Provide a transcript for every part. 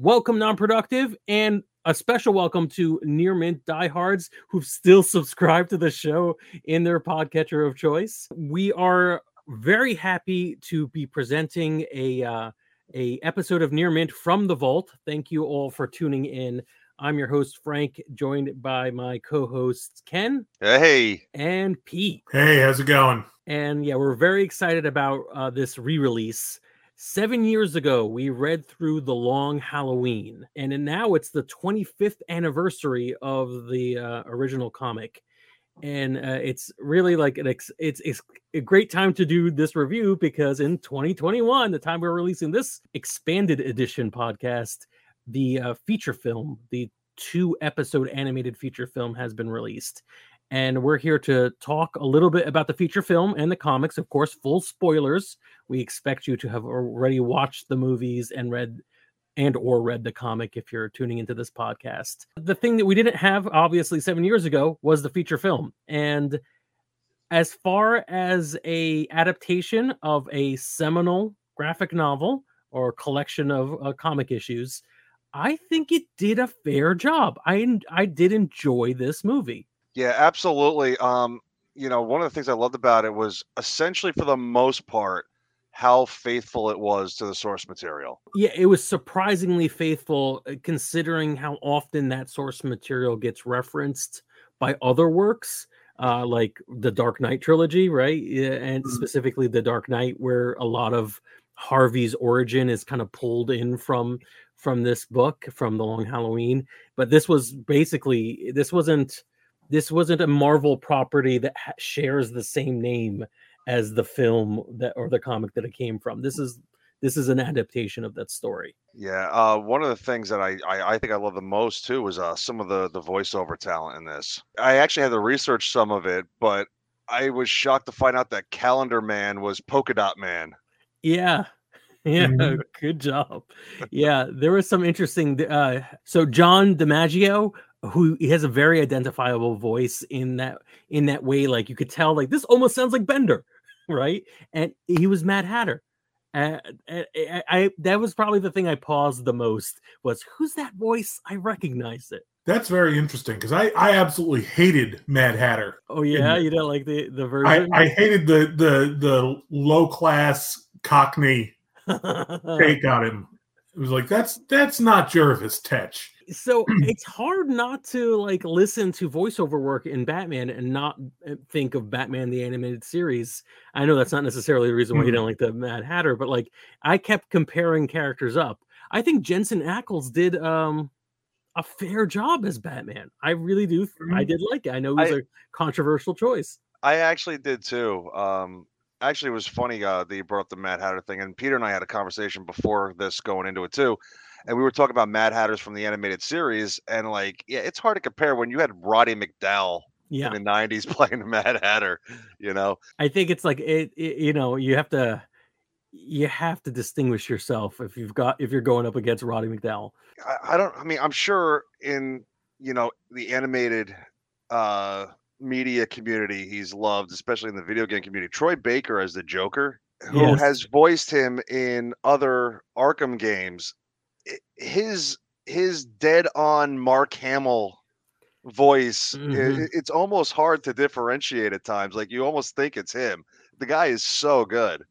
Welcome, non productive, and a special welcome to Near Mint diehards who've still subscribed to the show in their podcatcher of choice. We are very happy to be presenting a uh, a episode of Near Mint from the Vault. Thank you all for tuning in. I'm your host Frank, joined by my co-hosts Ken, hey, and Pete. Hey, how's it going? And yeah, we're very excited about uh, this re-release. Seven years ago, we read through The Long Halloween, and now it's the 25th anniversary of the uh, original comic. And uh, it's really like an ex- it's, it's a great time to do this review because in 2021, the time we're releasing this expanded edition podcast, the uh, feature film, the two episode animated feature film, has been released and we're here to talk a little bit about the feature film and the comics. Of course, full spoilers. We expect you to have already watched the movies and read and or read the comic if you're tuning into this podcast. The thing that we didn't have obviously 7 years ago was the feature film. And as far as a adaptation of a seminal graphic novel or collection of uh, comic issues, I think it did a fair job. I I did enjoy this movie. Yeah, absolutely. Um, you know, one of the things I loved about it was essentially for the most part how faithful it was to the source material. Yeah, it was surprisingly faithful uh, considering how often that source material gets referenced by other works. Uh, like the Dark Knight trilogy, right? And mm-hmm. specifically the Dark Knight, where a lot of Harvey's origin is kind of pulled in from from this book, from the Long Halloween. But this was basically this wasn't this wasn't a Marvel property that ha- shares the same name as the film that or the comic that it came from. This is this is an adaptation of that story. Yeah, uh, one of the things that I, I, I think I love the most too was uh, some of the the voiceover talent in this. I actually had to research some of it, but I was shocked to find out that Calendar Man was Polka Dot Man. Yeah, yeah, mm-hmm. good job. Yeah, there was some interesting. Uh, so John DiMaggio who he has a very identifiable voice in that in that way like you could tell like this almost sounds like bender right and he was mad hatter and, and I, I, that was probably the thing i paused the most was who's that voice i recognize it that's very interesting because I, I absolutely hated Mad Hatter. Oh yeah, you don't like the the version. I, I hated the the the low class Cockney take on him. It was like that's that's not Jervis Tetch so it's hard not to like listen to voiceover work in Batman and not uh, think of Batman the animated series. I know that's not necessarily the reason why you mm-hmm. don't like the Mad Hatter, but like I kept comparing characters up. I think Jensen Ackles did um a fair job as Batman. I really do. I mm-hmm. did like it. I know it was I, a controversial choice. I actually did too. Um actually it was funny uh, that you brought up the Mad Hatter thing and Peter and I had a conversation before this going into it too and we were talking about Mad Hatters from the animated series, and like, yeah, it's hard to compare when you had Roddy McDowall yeah. in the '90s playing the Mad Hatter. You know, I think it's like it, it, You know, you have to you have to distinguish yourself if you've got if you're going up against Roddy McDowall. I, I don't. I mean, I'm sure in you know the animated uh media community he's loved especially in the video game community troy baker as the joker who yes. has voiced him in other arkham games his his dead on Mark Hamill voice mm-hmm. it, it's almost hard to differentiate at times like you almost think it's him the guy is so good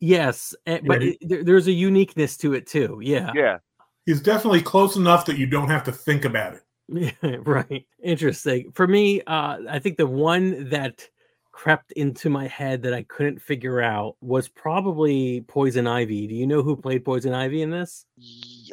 yes eh, but yeah. it, there's a uniqueness to it too yeah yeah he's definitely close enough that you don't have to think about it yeah, right interesting for me uh i think the one that crept into my head that I couldn't figure out was probably Poison Ivy. Do you know who played Poison Ivy in this?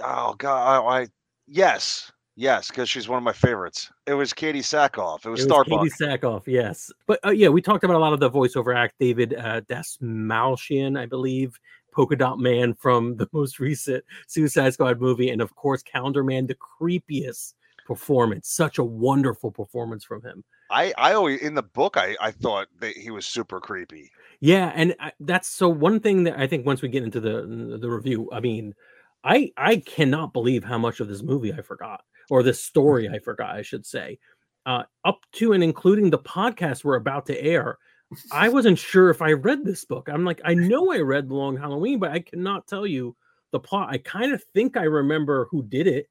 Oh God, I, I yes, yes, because she's one of my favorites. It was Katee Sackhoff. It was, it was. Katee Sackhoff, yes. But uh, yeah, we talked about a lot of the voiceover act. David uh, Dastmalchian, I believe. Polka Dot Man from the most recent Suicide Squad movie, and of course, Calendar Man, the creepiest performance. Such a wonderful performance from him. I I always in the book I I thought that he was super creepy. Yeah, and I, that's so one thing that I think once we get into the the review, I mean, I I cannot believe how much of this movie I forgot or this story I forgot, I should say. Uh, up to and including the podcast we're about to air, I wasn't sure if I read this book. I'm like, I know I read The Long Halloween, but I cannot tell you the plot. I kind of think I remember who did it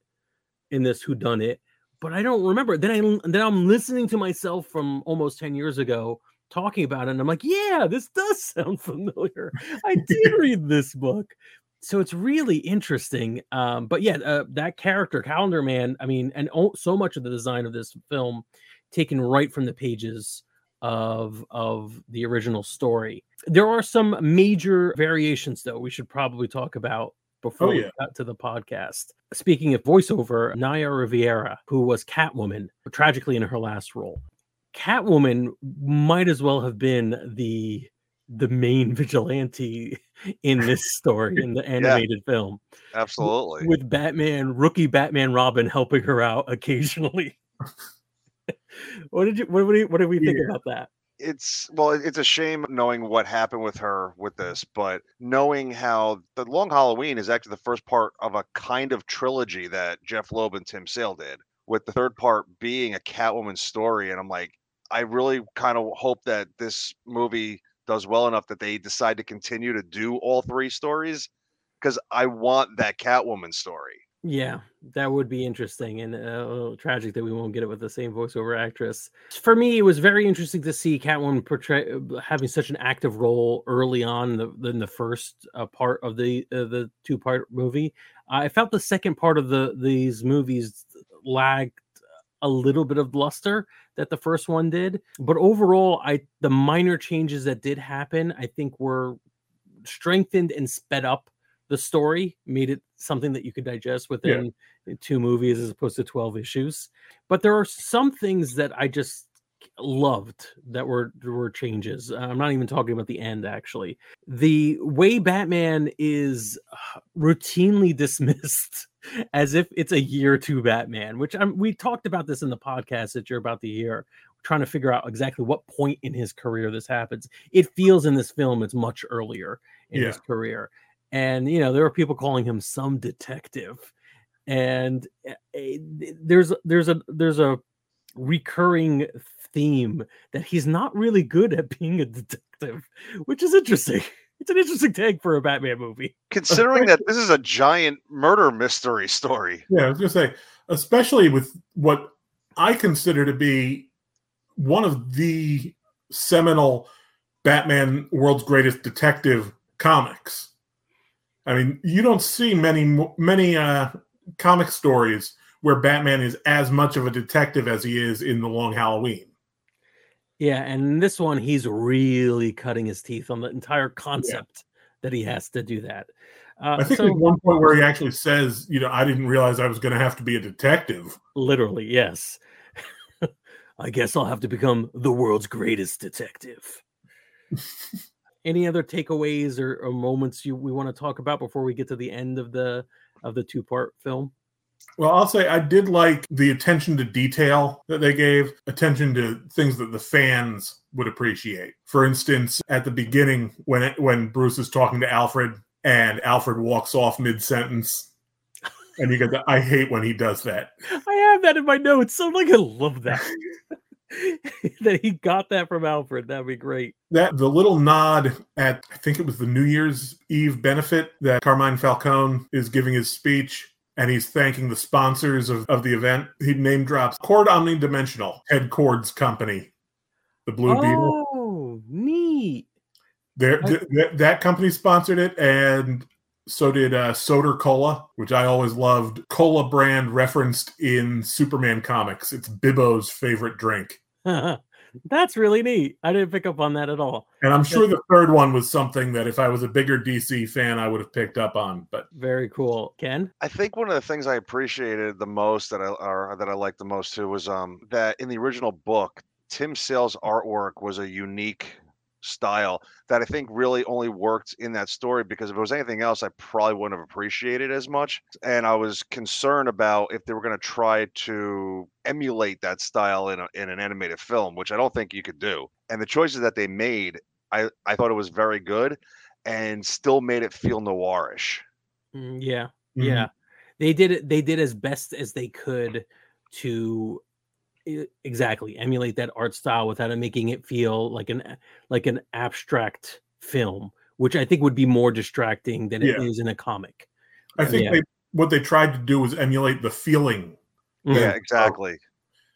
in this who done it, but I don't remember. Then I then I'm listening to myself from almost 10 years ago talking about it, and I'm like, yeah, this does sound familiar. I did read this book. So it's really interesting. Um, but yeah, uh, that character, Calendar Man, I mean, and so much of the design of this film taken right from the pages of of the original story. There are some major variations though we should probably talk about before oh, yeah. we got to the podcast. Speaking of voiceover, Naya Riviera, who was Catwoman, tragically in her last role. Catwoman might as well have been the the main vigilante in this story in the animated yeah, film. Absolutely. With Batman, rookie Batman Robin helping her out occasionally. what did you what, what, what did we think yeah. about that? It's well, it's a shame knowing what happened with her with this, but knowing how the Long Halloween is actually the first part of a kind of trilogy that Jeph Loeb and Tim Sale did, with the third part being a Catwoman story. And I'm like, I really kind of hope that this movie does well enough that they decide to continue to do all three stories because I want that Catwoman story. Yeah, that would be interesting and uh, tragic that we won't get it with the same voiceover actress. For me, it was very interesting to see Catwoman portray uh, having such an active role early on in the, in the first uh, part of the uh, the two part movie. I felt the second part of the these movies lagged a little bit of luster that the first one did. But overall, I the minor changes that did happen, I think were strengthened and sped up the story, made it something that you could digest within yeah. two movies as opposed to 12 issues. But there are some things that I just loved that were were changes. Uh, I'm not even talking about the end actually. The way Batman is uh, routinely dismissed as if it's a year two Batman, which I'm, we talked about this in the podcast that you're about to hear, trying to figure out exactly what point in his career this happens. It feels in this film it's much earlier in yeah. his career. And you know, there are people calling him some detective. And eh, eh, there's there's a there's a recurring theme that he's not really good at being a detective, which is interesting. It's an interesting take for a Batman movie. Considering that this is a giant murder mystery story. Yeah, I was gonna say, especially with what I consider to be one of the seminal Batman world's greatest detective comics. I mean, you don't see many many uh, comic stories where Batman is as much of a detective as he is in The Long Halloween. Yeah, and this one he's really cutting his teeth on the entire concept yeah. that he has to do that. Uh, I think so, there's one point where he actually says, "You know, I didn't realize I was going to have to be a detective." Literally, yes. I guess I'll have to become the world's greatest detective. Any other takeaways or, or moments you we want to talk about before we get to the end of the of the two part film? Well, I'll say I did like the attention to detail that they gave, attention to things that the fans would appreciate. For instance, at the beginning when it, when Bruce is talking to Alfred and Alfred walks off mid sentence, and you get the I hate when he does that. I have that in my notes, so like I love that. that he got that from Alfred. That'd be great. That the little nod at I think it was the New Year's Eve benefit that Carmine Falcone is giving his speech and he's thanking the sponsors of, of the event. He name drops Kord Omnidimensional, Ted Kord's company, the Blue oh, Beetle. Oh, neat. There, th- that company sponsored it, and so did uh, Soder Cola, which I always loved. Cola brand referenced in Superman comics. It's Bibbo's favorite drink. That's really neat. I didn't pick up on that at all. And I'm sure the third one was something that if I was a bigger DC fan, I would have picked up on. But very cool, Ken. I think one of the things I appreciated the most that I or that I liked the most too was um that in the original book, Tim Sale's artwork was a unique style that I think really only worked in that story because if it was anything else, I probably wouldn't have appreciated as much. And I was concerned about if they were going to try to emulate that style in, a, in an animated film, which I don't think you could do. And the choices that they made, I, I thought it was very good and still made it feel noirish. Mm, yeah. Mm-hmm. Yeah. They did it. They did as best as they could to exactly emulate that art style without it making it feel like an like an abstract film which i think would be more distracting than yeah. it is in a comic I think Yeah. they what they tried to do was emulate the feeling Mhm. Yeah, exactly.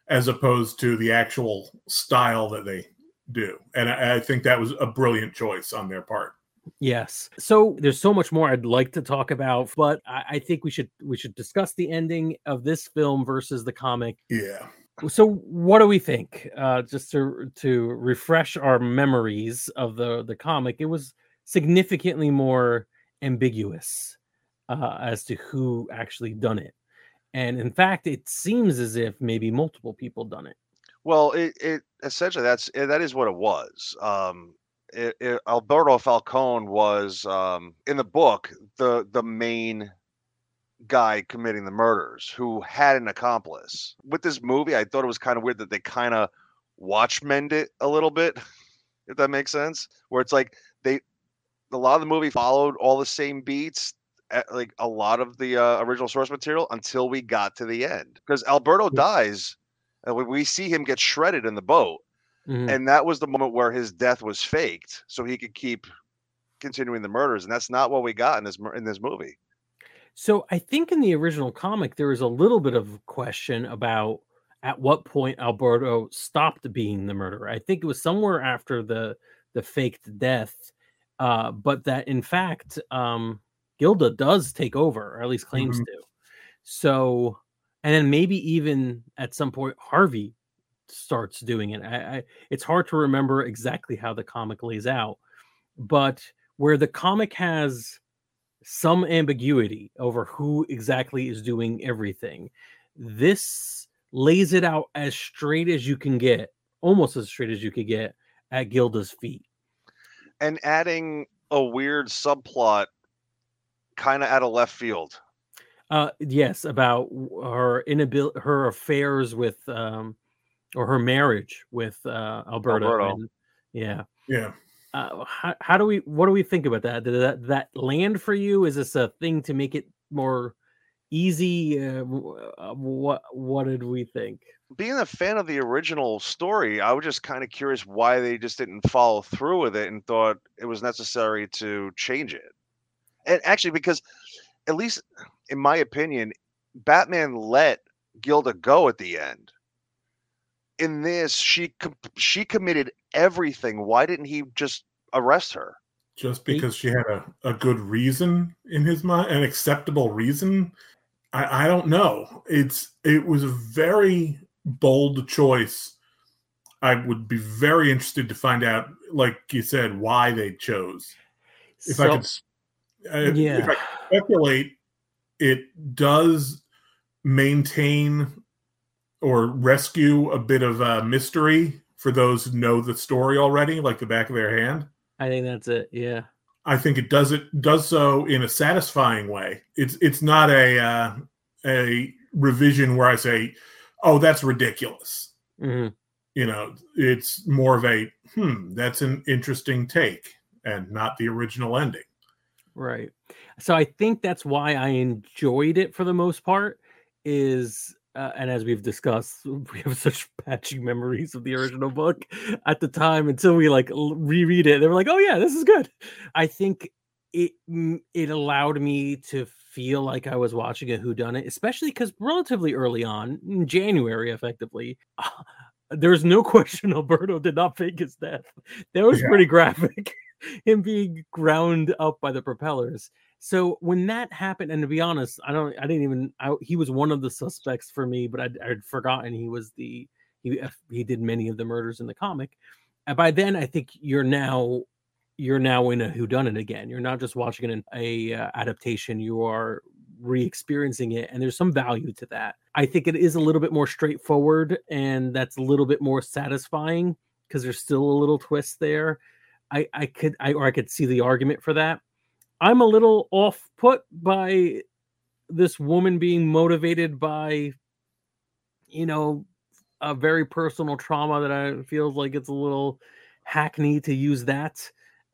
as opposed to the actual style that they do. And I, I think that was a brilliant choice on their part. Yes. So there's so much more I'd like to talk about, but I, I think we should we should discuss the ending of this film versus the comic. Yeah. So what do we think? Uh, just to to refresh our memories of the the comic, it was significantly more ambiguous uh, as to who actually done it, and in fact, it seems as if maybe multiple people done it. Well, it, it essentially that's eh, that is what it was. Um, it, it, Alberto Falcone was um, in the book the the main guy committing the murders who had an accomplice. With this movie, I thought it was kind of weird that they kind of watchmened it a little bit, if that makes sense. Where it's like they a lot of the movie followed all the same beats. eh, Like a lot of the uh, original source material until we got to the end, because Alberto dies, and we- see him get shredded in the boat, Mhm. and that was the moment where his death was faked, so he could keep continuing the murders, and that's not what we got in this in this movie. So I think in the original comic there is a little bit of question about at what point Alberto stopped being the murderer. I think it was somewhere after the the faked death, uh, but that in fact um, Gilda does take over, or at least claims Mhm. to. So, and then maybe even at some point Harvey starts doing it. I, I it's hard to remember exactly how the comic lays out, but where the comic has some ambiguity over who exactly is doing everything. This lays it out as straight as you can get, almost as straight as you could get at Gilda's feet. And adding a weird subplot, kind of out of left field. Uh, yes, about her inability, her affairs with, um, or her marriage with uh, Alberto. Alberto. and- yeah. Yeah. Uh, how, how do we? What do we think about that? Did that that land for you? Is this a thing to make it more easy? Uh, uh, what What did we think? Being a fan of the original story, I was just kind of curious why they just didn't follow through with it and thought it was necessary to change it. And actually, because at least in my opinion, Batman let Gilda go at the end. In this, she com- she committed everything. Why didn't he just arrest her? Just He- because she had a, a good reason in his mind, an acceptable reason. I, I don't know. It's it was a very bold choice. I would be very interested to find out, like you said, why they chose. If I could, s- uh, if I could speculate, it does maintain or rescue a bit of uh, mystery for those who know the story already, like the back of their hand. I think that's it. Yeah, I think it does it does so in a satisfying way. It's it's not a uh, a revision where I say, "Oh, that's ridiculous." Mhm. You know, it's more of a hmm, that's an interesting take, and not the original ending. right. So I think that's why I enjoyed it for the most part. Is uh, and as we've discussed, we have such patchy memories of the original book at the time until we like reread it. They were like, "Oh yeah, this is good." I think it it allowed me to feel like I was watching a whodunit, especially because relatively early on in January, effectively, there's no question Alberto did not fake his death. That was Yeah. pretty graphic. Him being ground up by the propellers. So when that happened, and to be honest, I don't, I didn't even. I, he was one of the suspects for me, but I'd, I'd forgotten he was the he he did many of the murders in the comic. And by then, I think you're now you're now in a whodunit again. You're not just watching an a uh, adaptation. You are re-experiencing it, and there's some value to that. I think it is a little bit more straightforward, and that's a little bit more satisfying because there's still a little twist there. I I could I or I could see the argument for that. I'm a little off put by this woman being motivated by you know a very personal trauma that I feels like it's a little hackney to use that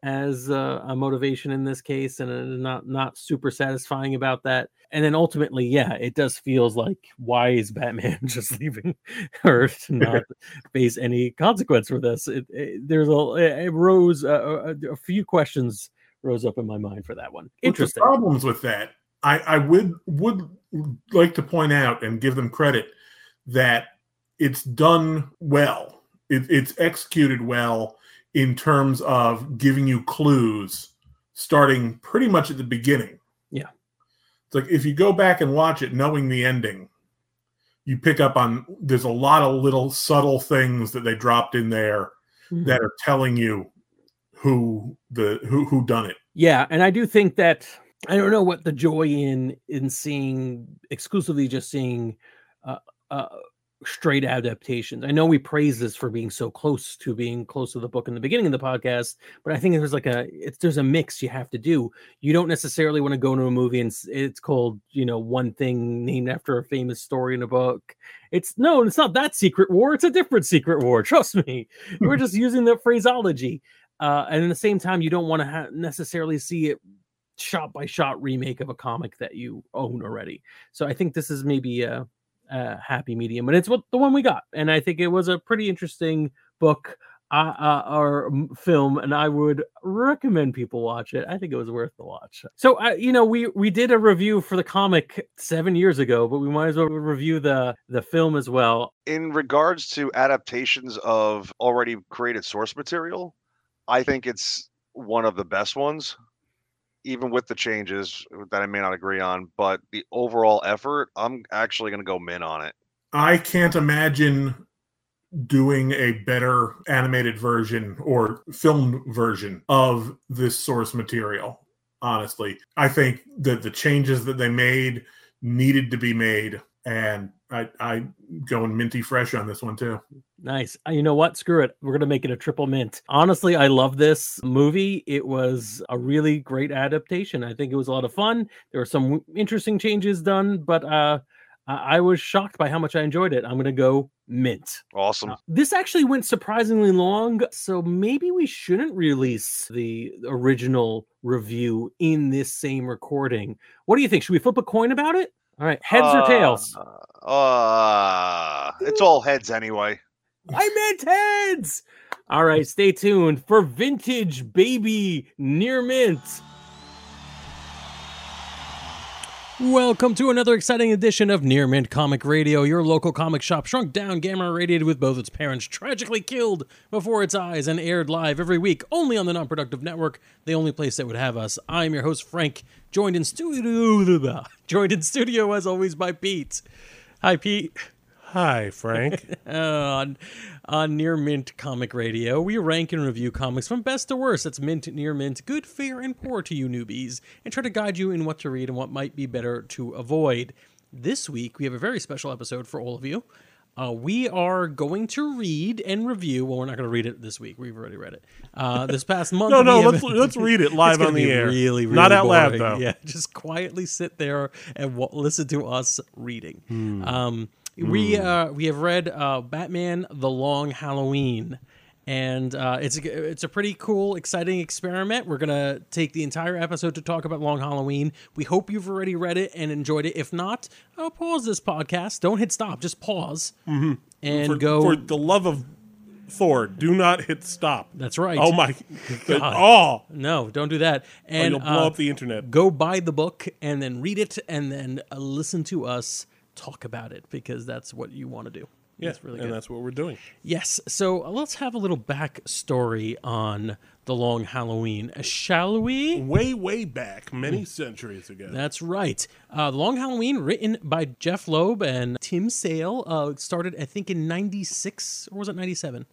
as uh, a motivation in this case and uh, not not super satisfying about that. And then ultimately yeah it does feels like why is batman just leaving her to not face any consequence for this? It, it- there's a it rose uh, a, a few questions rose up in my mind for that one interesting problems with that I, I would would like to point out and give them credit that it's done well. It, it's executed well in terms of giving you clues starting pretty much at the beginning. Yeah. It's like if you go back and watch it knowing the ending, you pick up on there's a lot of little subtle things that they dropped in there mm-hmm. that are telling you who the who who done it. Yeah, and I do think that I don't know what the joy in in seeing exclusively just seeing uh, uh, straight adaptations. I know we praise this for being so close to being close to the book in the beginning of the podcast, but I think there's like a it's there's a mix you have to do. You don't necessarily want to go to a movie and it's called you know one thing named after a famous story in a book. It's no, it's not that secret war. It's a different secret war. Trust me. We're just using the phraseology. Uh, and at the same time, you don't want to ha- necessarily see it shot by shot remake of a comic that you own already. So I think this is maybe a uh, happy medium, and it's what the one we got. And I think it was a pretty interesting book uh, uh, or film, and I would recommend people watch it. I think it was worth the watch. So, uh, you know, we we did a review for the comic seven years ago, but we might as well review the the film as well. In regards to adaptations of already created source material, I think it's one of the best ones even with the changes that I may not agree on, but the overall effort, I'm actually going to go min on it. I can't imagine doing a better animated version or filmed version of this source material. Honestly, I think that the changes that they made needed to be made, and I I going minty fresh on this one too. Nice. Uh, you know what? Screw it. We're gonna make it a triple mint. Honestly, I love this movie. It was a really great adaptation. I think it was a lot of fun. There were some interesting changes done, but uh, I was shocked by how much I enjoyed it. I'm gonna go mint. Awesome. Uh, this actually went surprisingly long, so maybe we shouldn't release the original review in this same recording. What do you think? Should we flip a coin about it? All right, heads uh, or tails? Uh, it's all heads anyway. I meant heads. All right, stay tuned for vintage baby near mint. Welcome to another exciting edition of Near Mint Comic Radio, your local comic shop shrunk down, gamma irradiated with both its parents tragically killed before its eyes and aired live every week only on the non productive network, the only place that would have us. I'm your host, Frank, joined in studio, joined in studio as always by Pete. Hi, Pete. Hi, Frank. on, on Near Mint Comic Radio, we rank and review comics from best to worst. That's mint, near mint, good, fair, and poor to you newbies, and try to guide you in what to read and what might be better to avoid. This week, we have a very special episode for all of you. Uh, we are going to read and review. Well, we're not going to read it this week. We've already read it. Uh, this past month. no, no, let's let's read it live on the air. Really, really not out boring. loud though. Yeah, just quietly sit there and w- listen to us reading. Hmm. Um, we hmm. uh, we have read uh, Batman: The Long Halloween, and uh, it's a, it's a pretty cool, exciting experiment. We're gonna take the entire episode to talk about Long Halloween. We hope you've already read it and enjoyed it. If not, uh, pause this podcast. Don't hit stop. Just pause mm-hmm. and for, go. For the love of Thor, do not hit stop. That's right. Oh my God. Oh no, don't do that. And you'll blow uh, up the internet. Go buy the book and then read it, and then uh, listen to us talk about it because that's what you want to do. Yeah, that's really and good. that's what we're doing. Yes. So let's have a little backstory on the Long Halloween, shall we? Way, way back, many mm. centuries ago. That's right. Uh, the Long Halloween, written by Jeph Loeb and Tim Sale, uh, started I think in '96 or was it '97?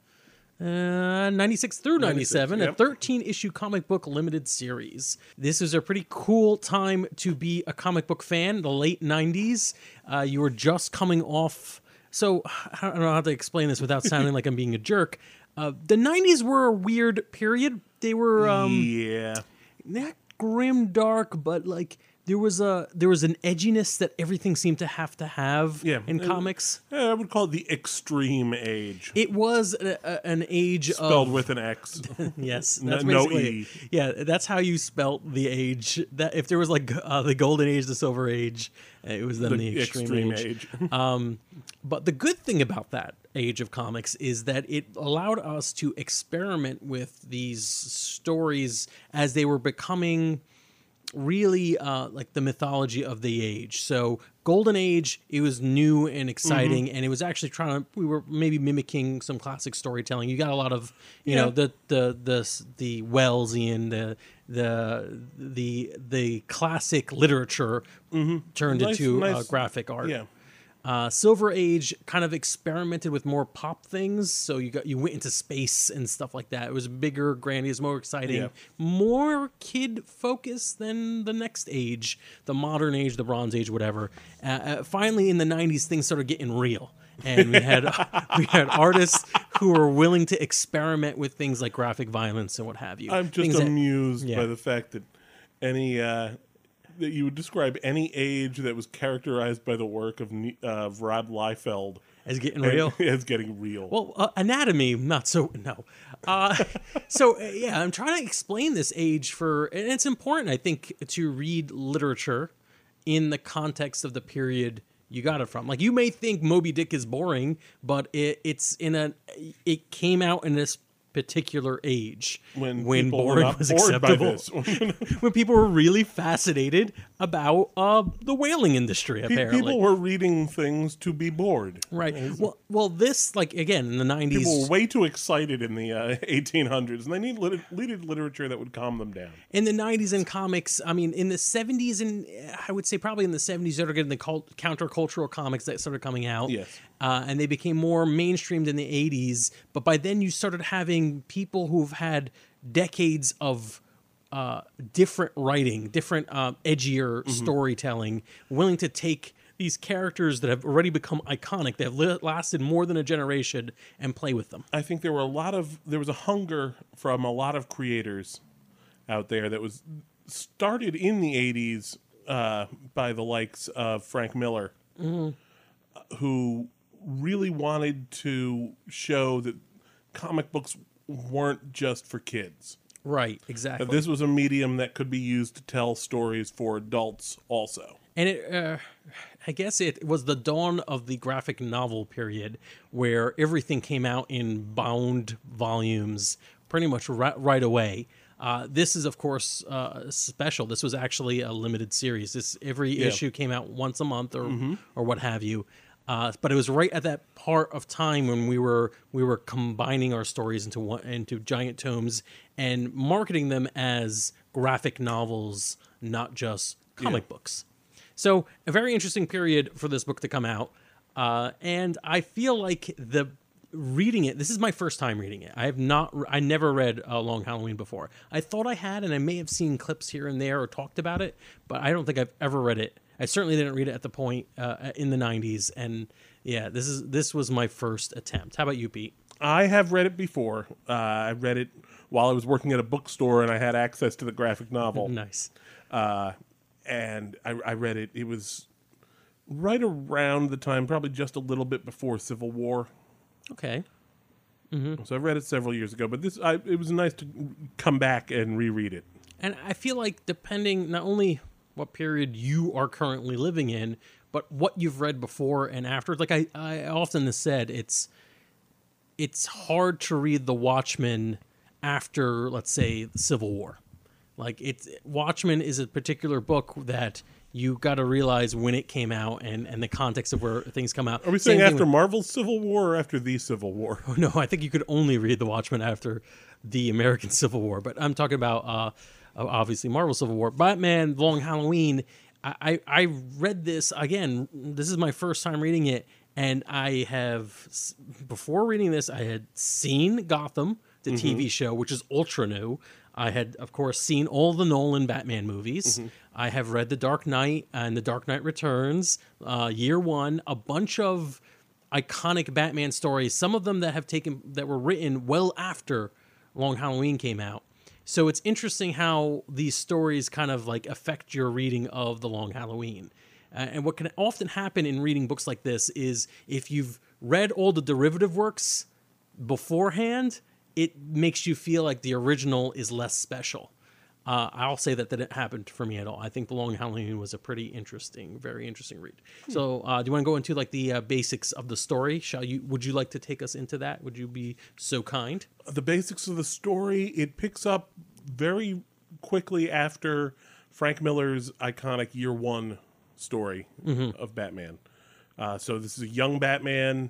Uh, 96 through 97, 96, yep. a 13 issue comic book limited series. This is a pretty cool time to be a comic book fan, the late 90s. Uh, you were just coming off. So, I don't know how to explain this without sounding like I'm being a jerk. Uh, the 90s were a weird period. They were. Um, yeah. Not grim dark, but like there was a there was an edginess that everything seemed to have to have yeah, in comics. Yeah, I would call it the extreme age. It was a, a, an age spelled of, with an X. yes, that's no, no E. Yeah, that's how you spelt the age. That if there was like uh, the golden age, the silver age, uh, it was then the, the extreme, extreme, age. age. um, but the good thing about that age of comics is that it allowed us to experiment with these stories as they were becoming really uh, like the mythology of the age. So Golden Age, it was new and exciting, Mm-hmm. and it was actually trying to. We were maybe mimicking some classic storytelling. You got a lot of, you Yeah. know, the the the the Wellesian, the the the the classic literature turned Mm-hmm. Nice- into uh, graphic art. Yeah. Uh, Silver Age kind of experimented with more pop things, so you got you went into space and stuff like that. It was bigger, grandiose, more exciting, Yeah. more kid focused than the next age, the modern age, the Bronze Age, whatever. Uh, uh, finally, in the '90s, things started getting real, and we had we had artists who were willing to experiment with things like graphic violence and what have you. I'm just Things that- amused yeah. by the fact that any uh, that you would describe any age that was characterized by the work of uh, of Rob Liefeld as getting real. as getting real. Well, uh, anatomy, not so. No. Uh, so uh, yeah, I'm trying to explain this age for, and it's important, I think, to read literature in the context of the period you got it from. Like you may think Moby Dick is boring, but it, it's in a. It came out in this particular age when when boring was acceptable. when people were really fascinated about uh, the whaling industry. Apparently, people were reading things to be bored. right. Well, well, this like again in the '90s. People were way too excited in the uh, 1800s, and they need lit- needed literature that would calm them down. in the 90s in comics i mean in the 70s and uh, i would say probably in the 70s started getting the cult, countercultural comics that started coming out Yes. uh, and they became more mainstreamed in the 80s but by then you started having people who've had decades of uh, different writing different uh, edgier storytelling willing to take these characters that have already become iconic that have li- lasted more than a generation and play with them. I think there were a lot of there was a hunger from a lot of creators out there that was started in the 80s uh, by the likes of Frank Miller, who really wanted to show that comic books weren't just for kids. Right exactly. That this was a medium that could be used to tell stories for adults also. and it uh, i guess it was the dawn of the graphic novel period where everything came out in bound volumes pretty much right, right away. Uh, this is of course uh, special. This was actually a limited series. This every issue came out once a month or or what have you uh, but it was right at that part of time when we were we were combining our stories into one into giant tomes and marketing them as graphic novels, not just comic books. So a very interesting period for this book to come out, uh, and I feel like the reading it. This is my first time reading it. I have not. I never read a Long Halloween before. I thought I had, and I may have seen clips here and there or talked about it, but I don't think I've ever read it. I certainly didn't read it at the point uh, in the '90s, and yeah, this is this was my first attempt. How about you, Pete? I have read it before. Uh, I read it while I was working at a bookstore and I had access to the graphic novel. Nice. uh, and I, I read it. It was right around the time, probably just a little bit before Civil War. Okay. So I read it several years ago, but this I, it was nice to come back and reread it. And I feel like depending not only what period you are currently living in, but what you've read before and after. Like I, I often have said, it's it's hard to read The Watchmen after, let's say, the Civil War. Like it's Watchmen is a particular book that you got to realize when it came out and and the context of where things come out. Are we Same saying after with- Marvel's Civil War or after the Civil War? no, I think you could only read The Watchmen after the American Civil War. But I'm talking about uh, obviously Marvel Civil War, Batman, Long Halloween. I, I I read this again. This is my first time reading it, and I have before reading this, I had seen Gotham, the TV show, which is ultra new. I had, of course, seen all the Nolan Batman movies. I have read The Dark Knight and The Dark Knight Returns, uh, Year One, a bunch of iconic Batman stories. Some of them that have taken that were written well after Long Halloween came out. So it's interesting how these stories kind of like affect your reading of the Long Halloween. Uh, and what can often happen in reading books like this is if you've read all the derivative works beforehand, it makes you feel like the original is less special. Uh, I'll say that that didn't happen for me at all. I think The Long Halloween was a pretty interesting, very interesting read. So, uh, do you want to go into like the uh, basics of the story? Shall you? Would you like to take us into that? Would you be so kind? the basics of the story it picks up very quickly after Frank Miller's iconic Year One story of Batman. Uh, so this is a young Batman,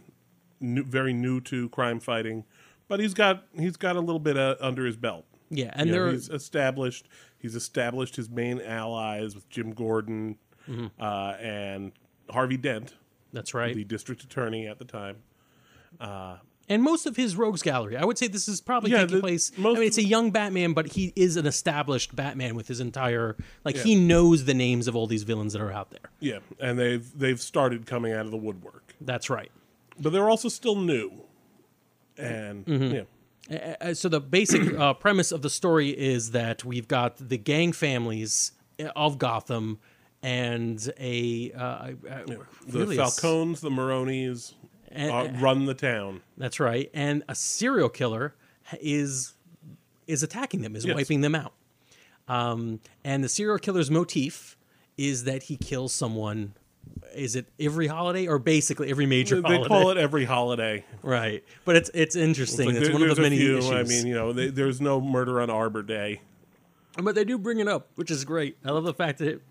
new, very new to crime fighting, but he's got he's got a little bit uh, under his belt. Yeah, and You know, he's established he's established his main allies with Jim Gordon uh, and Harvey Dent, that's right. the district attorney at the time. and most of his rogues gallery, I would say this is probably Yeah, taking the- place. most I mean, it's a young Batman, but he is an established Batman with his entire like he knows the names of all these villains that are out there. Yeah, and they've they've started coming out of the woodwork, That's right. but they're also still new. And Mm-hmm. yeah, Uh, uh, so the basic uh, premise of the story is that we've got the gang families of Gotham and a uh, uh, the really s- Falcones, the Maronis And- uh, run the town. That's right. And a serial killer is is attacking them, is Yes. wiping them out. Um, and the serial killer's motif is that he kills someone. Is it every holiday or basically every major holiday? They holiday? call it every holiday. right, but it's it's interesting. It's, Like, there- one of the many few, issues. I mean, you know, they, there's no murder on Arbor Day. but they do bring it up, which is great. I love the fact that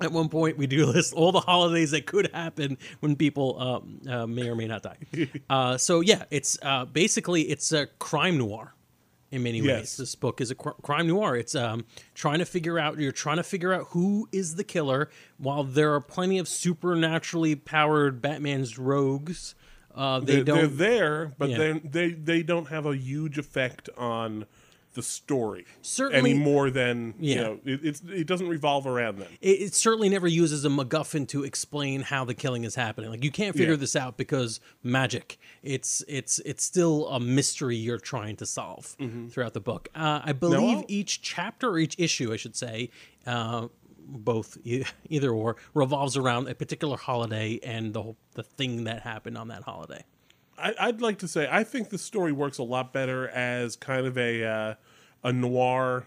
at one point we do list all the holidays that could happen when people um, uh, may or may not die. uh, so yeah, it's uh, basically it's a crime noir in many ways. Yes. This book is a cr- crime noir. It's um, trying to figure out you're trying to figure out who is the killer. While there are plenty of supernaturally powered Batman's rogues, uh, they They're, don't. they're there, but Yeah. they they they don't have a huge effect on the story Certainly- any more than you Yeah. know. It, it doesn't revolve around them. it, it certainly never uses a MacGuffin to explain how the killing is happening. Like you can't figure Yeah. this out because magic. It's it's it's still a mystery you're trying to solve throughout the book. Uh, I believe each chapter or each issue, I should say, uh, both either or revolves around a particular holiday and the whole, the thing that happened on that holiday. I, I'd like to say I think the story works a lot better as kind of a uh, a noir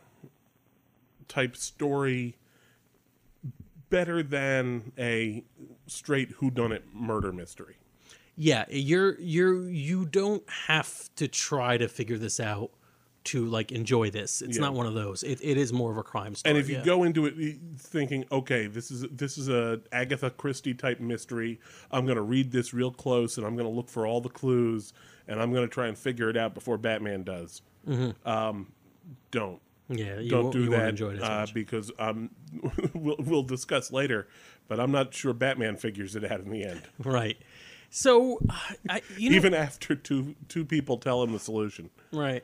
type story, better than a straight whodunit murder mystery. Yeah, you're you're you don't have to try to figure this out to like enjoy this. It's Yeah. not one of those. It, it is more of a crime story. And if you yeah. go into it thinking, okay, this is this is a Agatha Christie type mystery, I'm going to read this real close, and I'm going to look for all the clues, and I'm going to try and figure it out before Batman does. Um, don't yeah, you don't do that enjoy it as uh, because um, we'll we'll discuss later. But I'm not sure Batman figures it out in the end, right. So, uh, I, you know, even after two two people tell him the solution. right.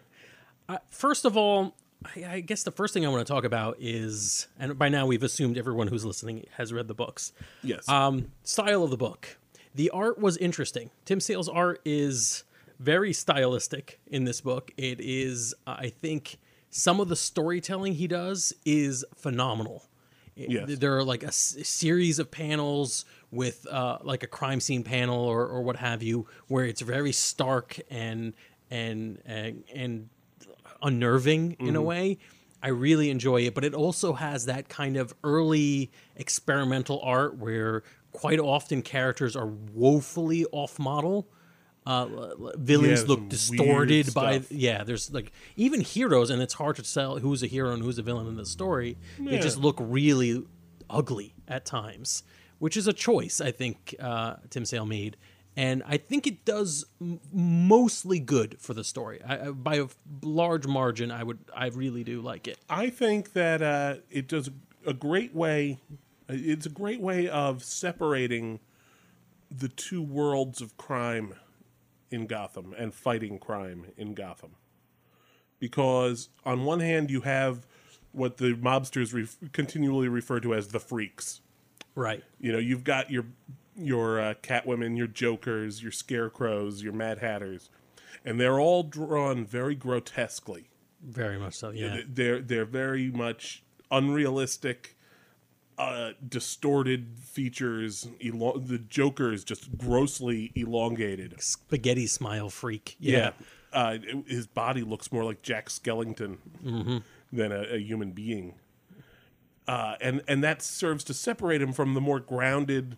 Uh, first of all, I, I guess the first thing I want to talk about is, and by now we've assumed everyone who's listening has read the books. Yes. Um, style of the book. The art was interesting. Tim Sale's art is very stylistic in this book. It is, I think, some of the storytelling he does is phenomenal. Yes. There are like a s- series of panels with uh, like a crime scene panel or, or what have you, where it's very stark and and and, and unnerving in a way. I really enjoy it, but it also has that kind of early experimental art where quite often characters are woefully off model. Uh, villains Yeah, look distorted by stuff. yeah. There's like even heroes, and it's hard to tell who's a hero and who's a villain in the story. They just look really ugly at times, which is a choice I think uh, Tim Sale made, and I think it does m- mostly good for the story. I, I, by a large margin, I would I really do like it. I think that uh, it does a great way. It's a great way of separating the two worlds of crime in Gotham and fighting crime in Gotham. Because on one hand, you have what the mobsters ref- continually refer to as the freaks. Right. You know, you've got your your uh, Catwomen, your Jokers, your Scarecrows, your Mad Hatters, and they're all drawn very grotesquely. Very much so. Yeah. They're they're very much unrealistic, uh, distorted features. The Joker is just grossly elongated. Spaghetti smile freak. Yeah, Yeah. Uh, his body looks more like Jack Skellington than a, a human being, uh, and and that serves to separate him from the more grounded.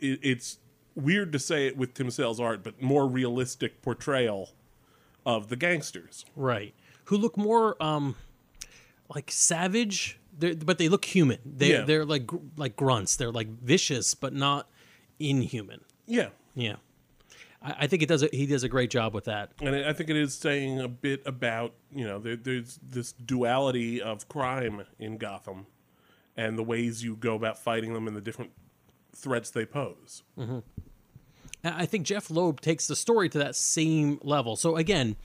It, it's weird to say it with Tim Sale's art, but more realistic portrayal of the gangsters. Right. Who look more um like savage they're, but they look human. They Yeah. they're like gr- like grunts. They're like vicious, but not inhuman. Yeah. Yeah, I, I think it does. A, he does a great job with that. And I I think it is saying a bit about you know there, there's this duality of crime in Gotham, and the ways you go about fighting them and the different threats they pose. Mm-hmm. And I think Jeph Loeb takes the story to that same level. So again,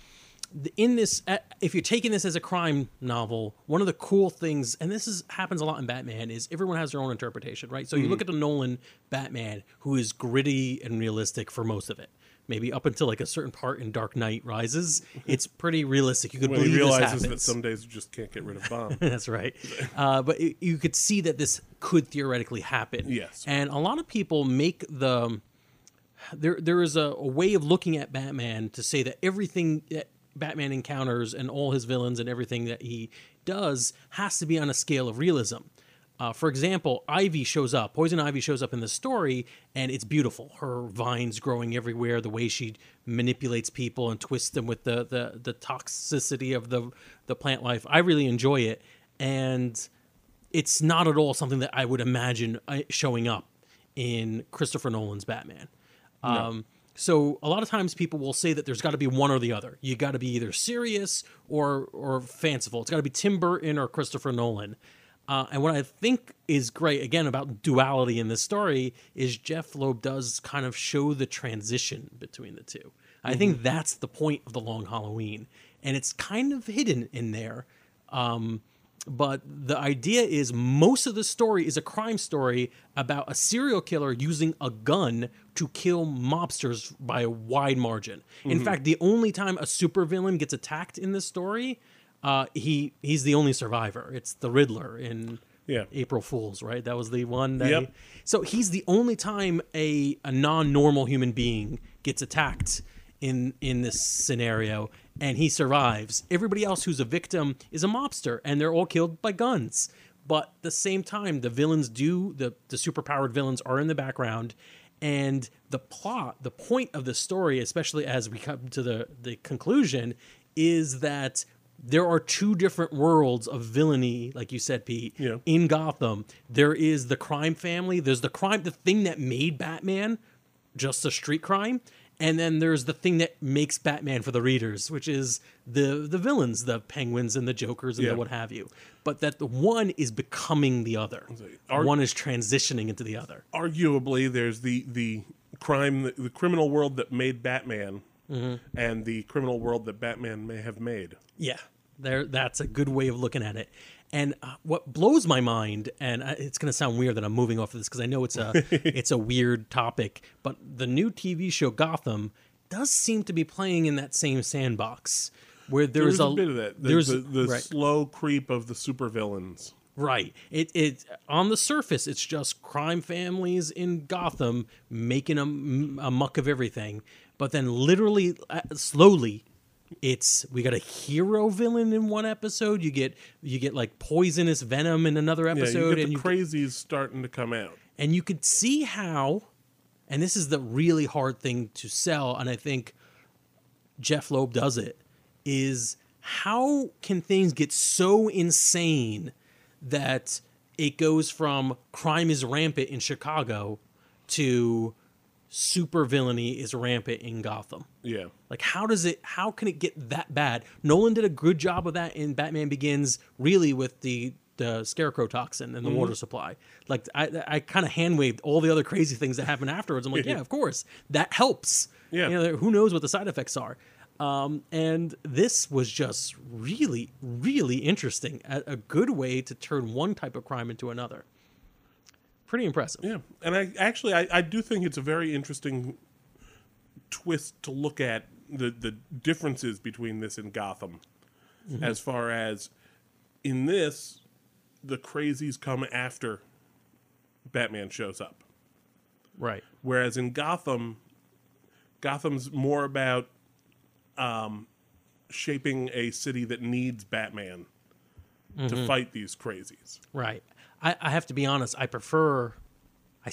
in this, if you're taking this as a crime novel, one of the cool things, and this is happens a lot in Batman, is everyone has their own interpretation, right? So you mm. look at the Nolan Batman, who is gritty and realistic for most of it. Maybe up until like a certain part in Dark Knight Rises, it's pretty realistic. You could When he believe this realizes that some days you just can't get rid of bomb. That's right. Uh, but it, you could see that this could theoretically happen. Yes. And a lot of people make the there there is a, a way of looking at Batman to say that everything that Batman encounters and all his villains and everything that he does has to be on a scale of realism. Uh, for example, Ivy shows up. Poison Ivy shows up in the story, and it's beautiful. Her vines growing everywhere, the way she manipulates people and twists them with the the, the toxicity of the the plant life. I really enjoy it, and it's not at all something that I would imagine uh, showing up in Christopher Nolan's Batman. Um, So a lot of times people will say that there's got to be one or the other. You got to be either serious or or fanciful. It's got to be Tim Burton or Christopher Nolan. Uh, and what I think is great again about duality in this story is Jeph Loeb does kind of show the transition between the 2 I think that's the point of the Long Halloween, and it's kind of hidden in there. Um, but the idea is most of the story is a crime story about a serial killer using a gun to kill mobsters by a wide margin. In fact, the only time a supervillain gets attacked in this story, uh, he he's the only survivor. It's the Riddler in Yeah. April Fools, right? That was the one that. Yep. he- so he's the only time a a non-normal human being gets attacked in in this scenario, and he survives. Everybody else who's a victim is a mobster, and they're all killed by guns. But at the same time, the villains do the the superpowered villains are in the background, and the plot, the point of the story, especially as we come to the the conclusion, is that there are two different worlds of villainy, like you said, Pete, Yeah. in Gotham. There is the crime family. There's the crime, the thing that made Batman just a street crime, and then there's the thing that makes Batman for the readers, which is the the villains, the Penguins and the Jokers and Yeah. the what have you. But that the one is becoming the other. Are- one is transitioning into the other. Arguably, there's the the crime, the, the criminal world that made Batman, mm-hmm. and the criminal world that Batman may have made. Yeah, there. That's a good way of looking at it. And uh, what blows my mind, and I- it's going to sound weird that I'm moving off of this because I know it's a it's a weird topic, but the new TV show Gotham does seem to be playing in that same sandbox where there's, There's a, bit of that. The, there's the, the right. slow creep of the supervillains. Right. It it on the surface, it's just crime families in Gotham making a, a muck of everything, but then literally, uh, slowly, it's we got a hero villain in one episode. You get you get like poisonous venom in another Yeah, you episode, get and the crazies starting to come out. and you could see how, and this is the really hard thing to sell, and I think Jeph Loeb does it, is how can things get so insane that it goes from crime is rampant in Chicago to super villainy is rampant in Gotham? Yeah. Like, how does it? How can it get that bad? Nolan did a good job of that in Batman Begins, really with the the scarecrow toxin and the water supply. Like, I I kind of hand waved all the other crazy things that happened afterwards. I'm like, yeah, of course, that helps. Yeah. you know, who knows what the side effects are. Um, and this was just really, really interesting. A, a good way to turn one type of crime into another. Pretty impressive. Yeah, and I actually I, I do think it's a very interesting twist to look at the the differences between this and Gotham, as far as in this, the crazies come after Batman shows up, Right. whereas in Gotham, Gotham's more about um, shaping a city that needs Batman to fight these crazies. Right. I, I have to be honest. I prefer I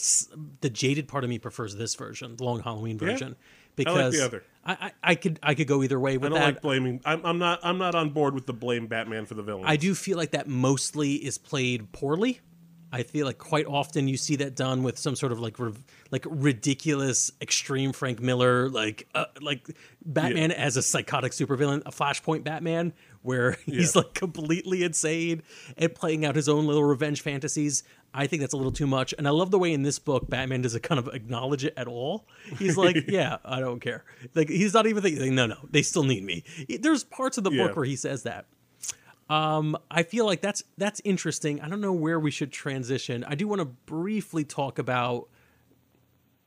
the jaded part of me prefers this version, the Long Halloween version, because I like the other. I, I, I could I could go either way I with don't that. like blaming. I'm, I'm not. I'm not on board with the blame Batman for the villain. I do feel like that mostly is played poorly. I feel like quite often you see that done with some sort of like re- like ridiculous extreme Frank Miller like uh, like Batman as a psychotic supervillain, a Flashpoint Batman where he's Yeah. like completely insane and playing out his own little revenge fantasies. I think that's a little too much, and I love the way in this book Batman doesn't kind of acknowledge it at all. He's like, "Yeah, I don't care." Like he's not even thinking, "No, no, they still need me." There's parts of the Yeah. book where he says that. Um, I feel like that's that's interesting. I don't know where we should transition. I do want to briefly talk about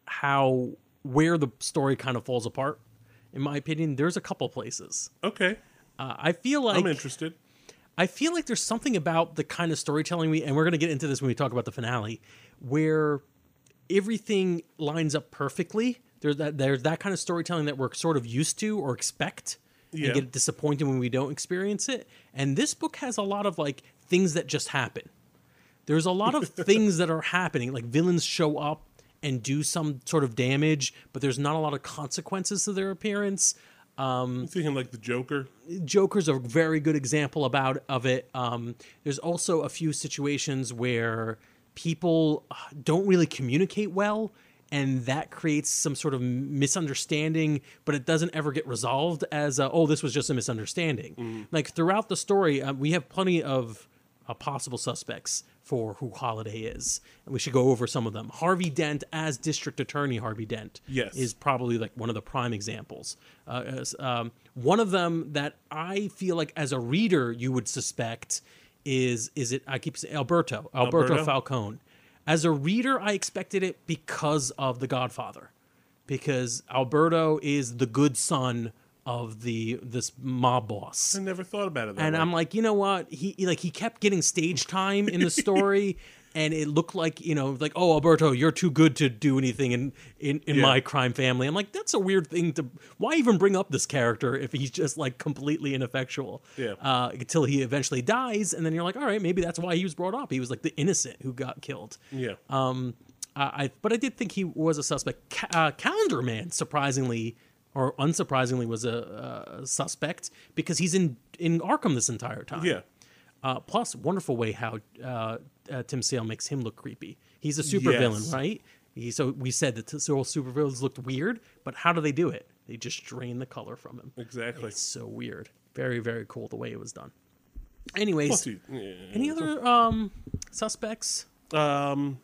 how where the story kind of falls apart. In my opinion, there's a couple places. Okay, Uh, I feel like I'm interested. I feel like there's something about the kind of storytelling we, and we're going to get into this when we talk about the finale, where everything lines up perfectly. There's that there's that kind of storytelling that we're sort of used to or expect, Yeah. and get disappointed when we don't experience it. And this book has a lot of like things that just happen. There's a lot of things that are happening, like villains show up and do some sort of damage, but there's not a lot of consequences to their appearance. I'm thinking like the Joker. Joker's a very good example about of it. Um, there's also a few situations where people uh, don't really communicate well, and that creates some sort of misunderstanding, but it doesn't ever get resolved as a, oh, this was just a misunderstanding. Like throughout the story, uh, we have plenty of uh, possible suspects for who Holiday is, and we should go over some of them. Harvey Dent as District Attorney Harvey Dent Yes. is probably like one of the prime examples. Uh, as, um, one of them that I feel like as a reader you would suspect is is it I keep saying Alberto Alberto, Alberto? Falcone. As a reader, I expected it because of The Godfather, because Alberto is the good son of the this mob boss I never thought about it. That and way. I'm like, you know what? He he- like he kept getting stage time in the story, and it looked like you know, like oh Alberto, you're too good to do anything in in, in Yeah. my crime family. I'm like, that's a weird thing to. Why even bring up this character if he's just like completely ineffectual? Yeah. Uh, until he eventually dies, and then you're like, all right, maybe that's why he was brought up. He was like the innocent who got killed. yeah. Um, I, I but I did think he was a suspect. Ca- uh, Calendar Man, surprisingly or unsurprisingly, was a, uh suspect because he's in in Arkham this entire time. yeah. Uh, plus, wonderful way how uh, uh, Tim Sale makes him look creepy. He's a supervillain, Yes. right? He, so we said that all supervillains looked weird, but how do they do it? They just drain the color from him. Exactly. It's so weird. Very very cool the way it was done. Anyways, Plus, yeah. any other um, suspects? Um,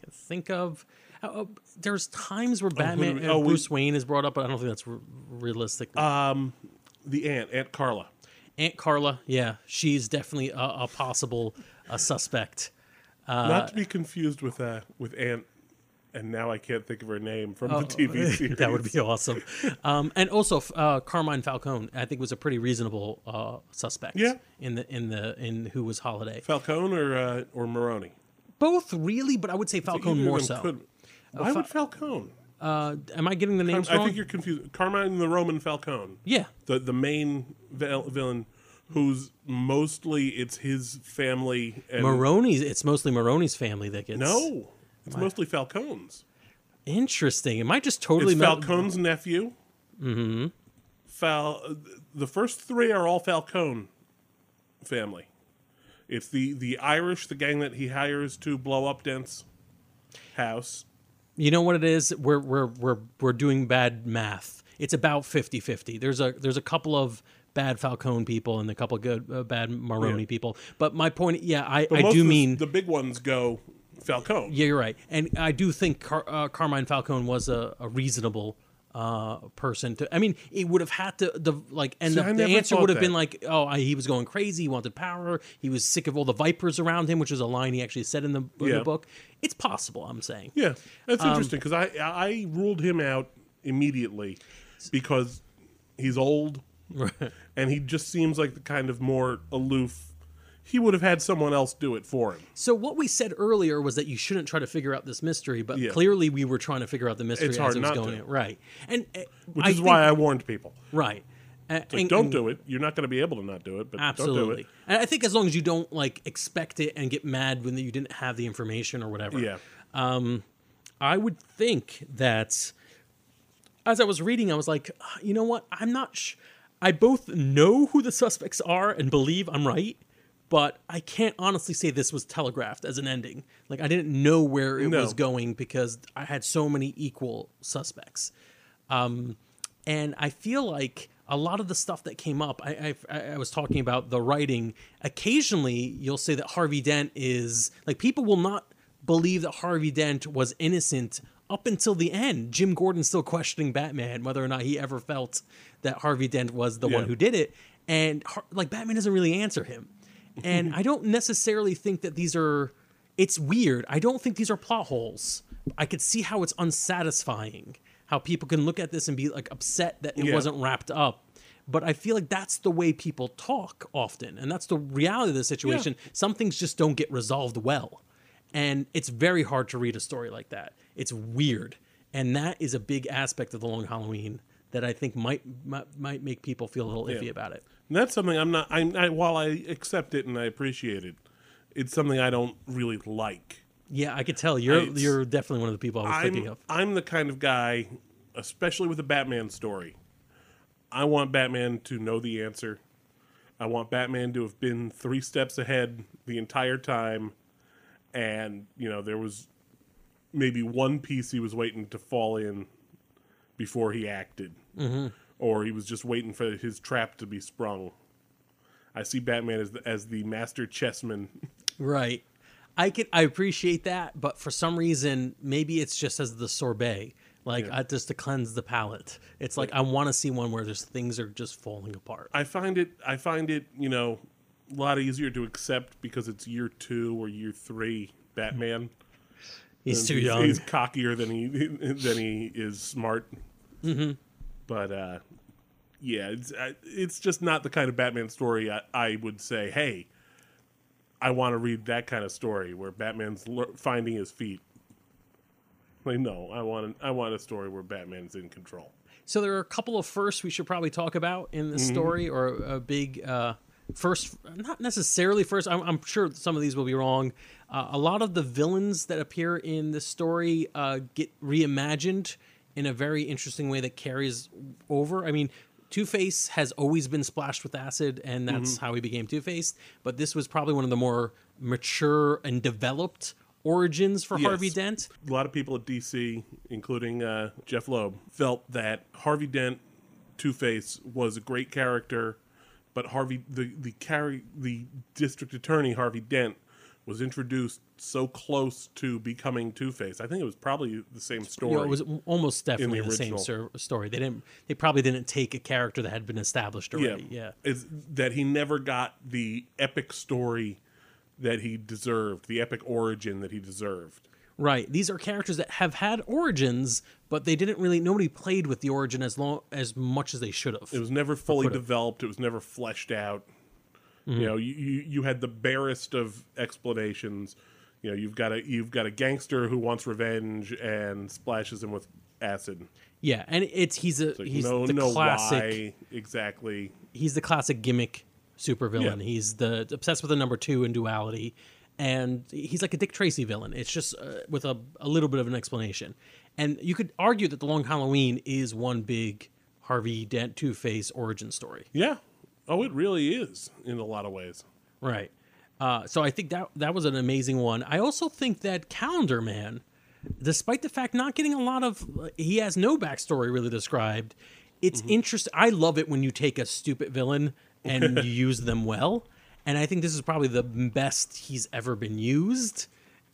can think of. Uh, uh, there's times where Batman, we- uh, oh, we- Bruce Wayne is brought up, but I don't think that's r- realistic. um, the aunt, Aunt Carla. Aunt Carla, yeah, she's definitely a, a possible a suspect. Not to be confused with uh with Aunt. And now I can't think of her name from the TV series. Oh, that would be awesome. Um, and also, uh, Carmine Falcone, I think, was a pretty reasonable uh, suspect. Yeah. In the in the in who was Holiday. Falcone or uh, or Maroni. Both really, but I would say Falcone more so. could- Why would Falcone? Uh, am I getting the names I wrong? I think you're confused. Carmine the Roman Falcone, yeah. the the main vil- villain, who's mostly it's his family. And Maroni's. It's mostly Maroni's family that gets. No, it's mostly Falcone's. Interesting. Am I just totally It's mel- Falcone's nephew. Mm-hmm. Fal. The first three are all Falcone family. It's the the Irish, the gang that he hires to blow up Dent's house. You know what it is? We're we're we're we're doing bad math. It's about 50-50. There's a there's a couple of bad Falcone people and a couple of good uh, bad Maroni Yeah. people. But my point, yeah, I, I do mean the big ones go Falcone. yeah, you're right, and I do think Car- uh, Carmine Falcone was a, a reasonable uh, person to. I mean, it would have had to the like, and See, the, the answer would have that. been like, oh, I, he was going crazy. He wanted power. He was sick of all the vipers around him, which is a line he actually said in the, in Yeah. the book. It's possible. I'm saying. Yeah, that's Um, interesting because I I ruled him out immediately because he's old and he just seems like the kind of more aloof. He would have had someone else do it for him. So what we said earlier was that you shouldn't try to figure out this mystery, but Yeah. clearly we were trying to figure out the mystery It's as hard it was not going. to. Right, and uh, Which I is think- why I warned people. right. Uh, Like, and- don't and- do it. You're not going to be able to not do it, but don't do Absolutely, it. and I think as long as you don't like expect it and get mad when you didn't have the information or whatever. Yeah. Um, I would think that as I was reading, I was like, "Ah, you know what? I'm not. Sh- I both know who the suspects are and believe I'm right, but I can't honestly say this was telegraphed as an ending. Like I didn't know where it No. was going because I had so many equal suspects. Um, and I feel like a lot of the stuff that came up, I, I, I was talking about the writing. Occasionally, you'll say that Harvey Dent is like people will not believe that Harvey Dent was innocent up until the end. Jim Gordon's still questioning Batman whether or not he ever felt that Harvey Dent was the one who did it, and like Batman doesn't really answer him. And I don't necessarily think that these are. It's weird. I don't think these are plot holes. I could see how it's unsatisfying. How people can look at this and be like upset that it Yeah. wasn't wrapped up. But I feel like that's the way people talk often, and that's the reality of the situation. Some things just don't get resolved well, and it's very hard to read a story like that. It's weird, and that is a big aspect of the Long Halloween that I think might might, might make people feel a little iffy about it. And that's something I'm not. I'm I, while I accept it and I appreciate it, it's something I don't really like. Yeah, I could tell you're It's- you're definitely one of the people I was thinking I'm of. I'm the kind of guy, especially with a Batman story. I want Batman to know the answer. I want Batman to have been three steps ahead the entire time, and you know there was maybe one piece he was waiting to fall in before he acted, mm-hmm. Or he was just waiting for his trap to be sprung. I see Batman as the, as the master chessman. Right. I can I appreciate that, but for some reason, maybe it's just as the sorbet, like Yeah. uh, just to cleanse the palate. It's like I want to see one where there's things are just falling apart. I find it I find it, you know, a lot easier to accept because it's year two or year three Batman. He's And too young. He's cockier than he than he is smart. Mm-hmm. But uh, yeah, it's it's just not the kind of Batman story I, I would say. Hey, I want to read that kind of story where Batman's finding his feet. Like no, I want I want a story where Batman's in control. So there are a couple of firsts we should probably talk about in the story, or a big uh, first. Not necessarily first. I'm, I'm sure some of these will be wrong. Uh, a lot of the villains that appear in the story uh, get reimagined in a very interesting way that carries over. I mean, Two Face has always been splashed with acid, and that's how he became Two Face. But this was probably one of the more mature and developed origins for Yes. Harvey Dent. a lot of people at DC, including uh, Jeph Loeb, felt that Harvey Dent, Two Face, was a great character, but Harvey, the the carry, the district attorney Harvey Dent, was introduced so close to becoming Two Face. I think it was probably the same story. You know, it was almost definitely the, same original. ser- story. They didn't. They probably didn't take a character that had been established already. Yeah. Is that he never got the epic story that he deserved, the epic origin that he deserved. Right. These are characters that have had origins, but they didn't really. Nobody played with the origin as long as much as they should have. It was never fully developed. It was never fleshed out. Mm-hmm. You know, you, you you had the barest of explanations. You know, you've got a you've got a gangster who wants revenge and splashes him with acid. yeah, and it's he's a Like, he's no, the no, classic. why exactly? He's the classic gimmick supervillain. Yeah. He's the obsessed with the number two in duality, and he's like a Dick Tracy villain. It's just uh, with a, a little bit of an explanation. And you could argue that the Long Halloween is one big Harvey Dent Two Face origin story. Yeah. Oh, it really is in a lot of ways. Right. Uh, so I think that that was an amazing one. I also think that Calendar Man, despite the fact not getting a lot of, he has no backstory really described. It's interesting. I love it when you take a stupid villain and you use them well. And I think this is probably the best he's ever been used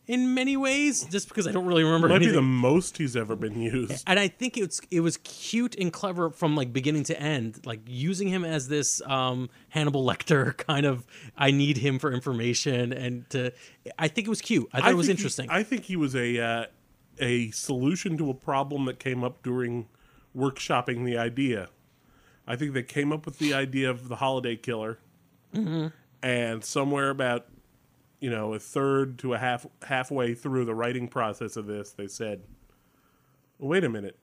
in many ways, just because I don't really remember Might be the most he's ever been used. and I think it's it was cute and clever from like beginning to end, like using him as this um, Hannibal Lecter kind of. I need him for information, and to. I think it was cute. I thought it was think he- interesting. I think he was a uh, a solution to a problem that came up during workshopping the idea. I think they came up with the idea of the holiday killer, Mm-hmm. and somewhere about you know a third to a half halfway through the writing process of this, they said, "Wait a minute."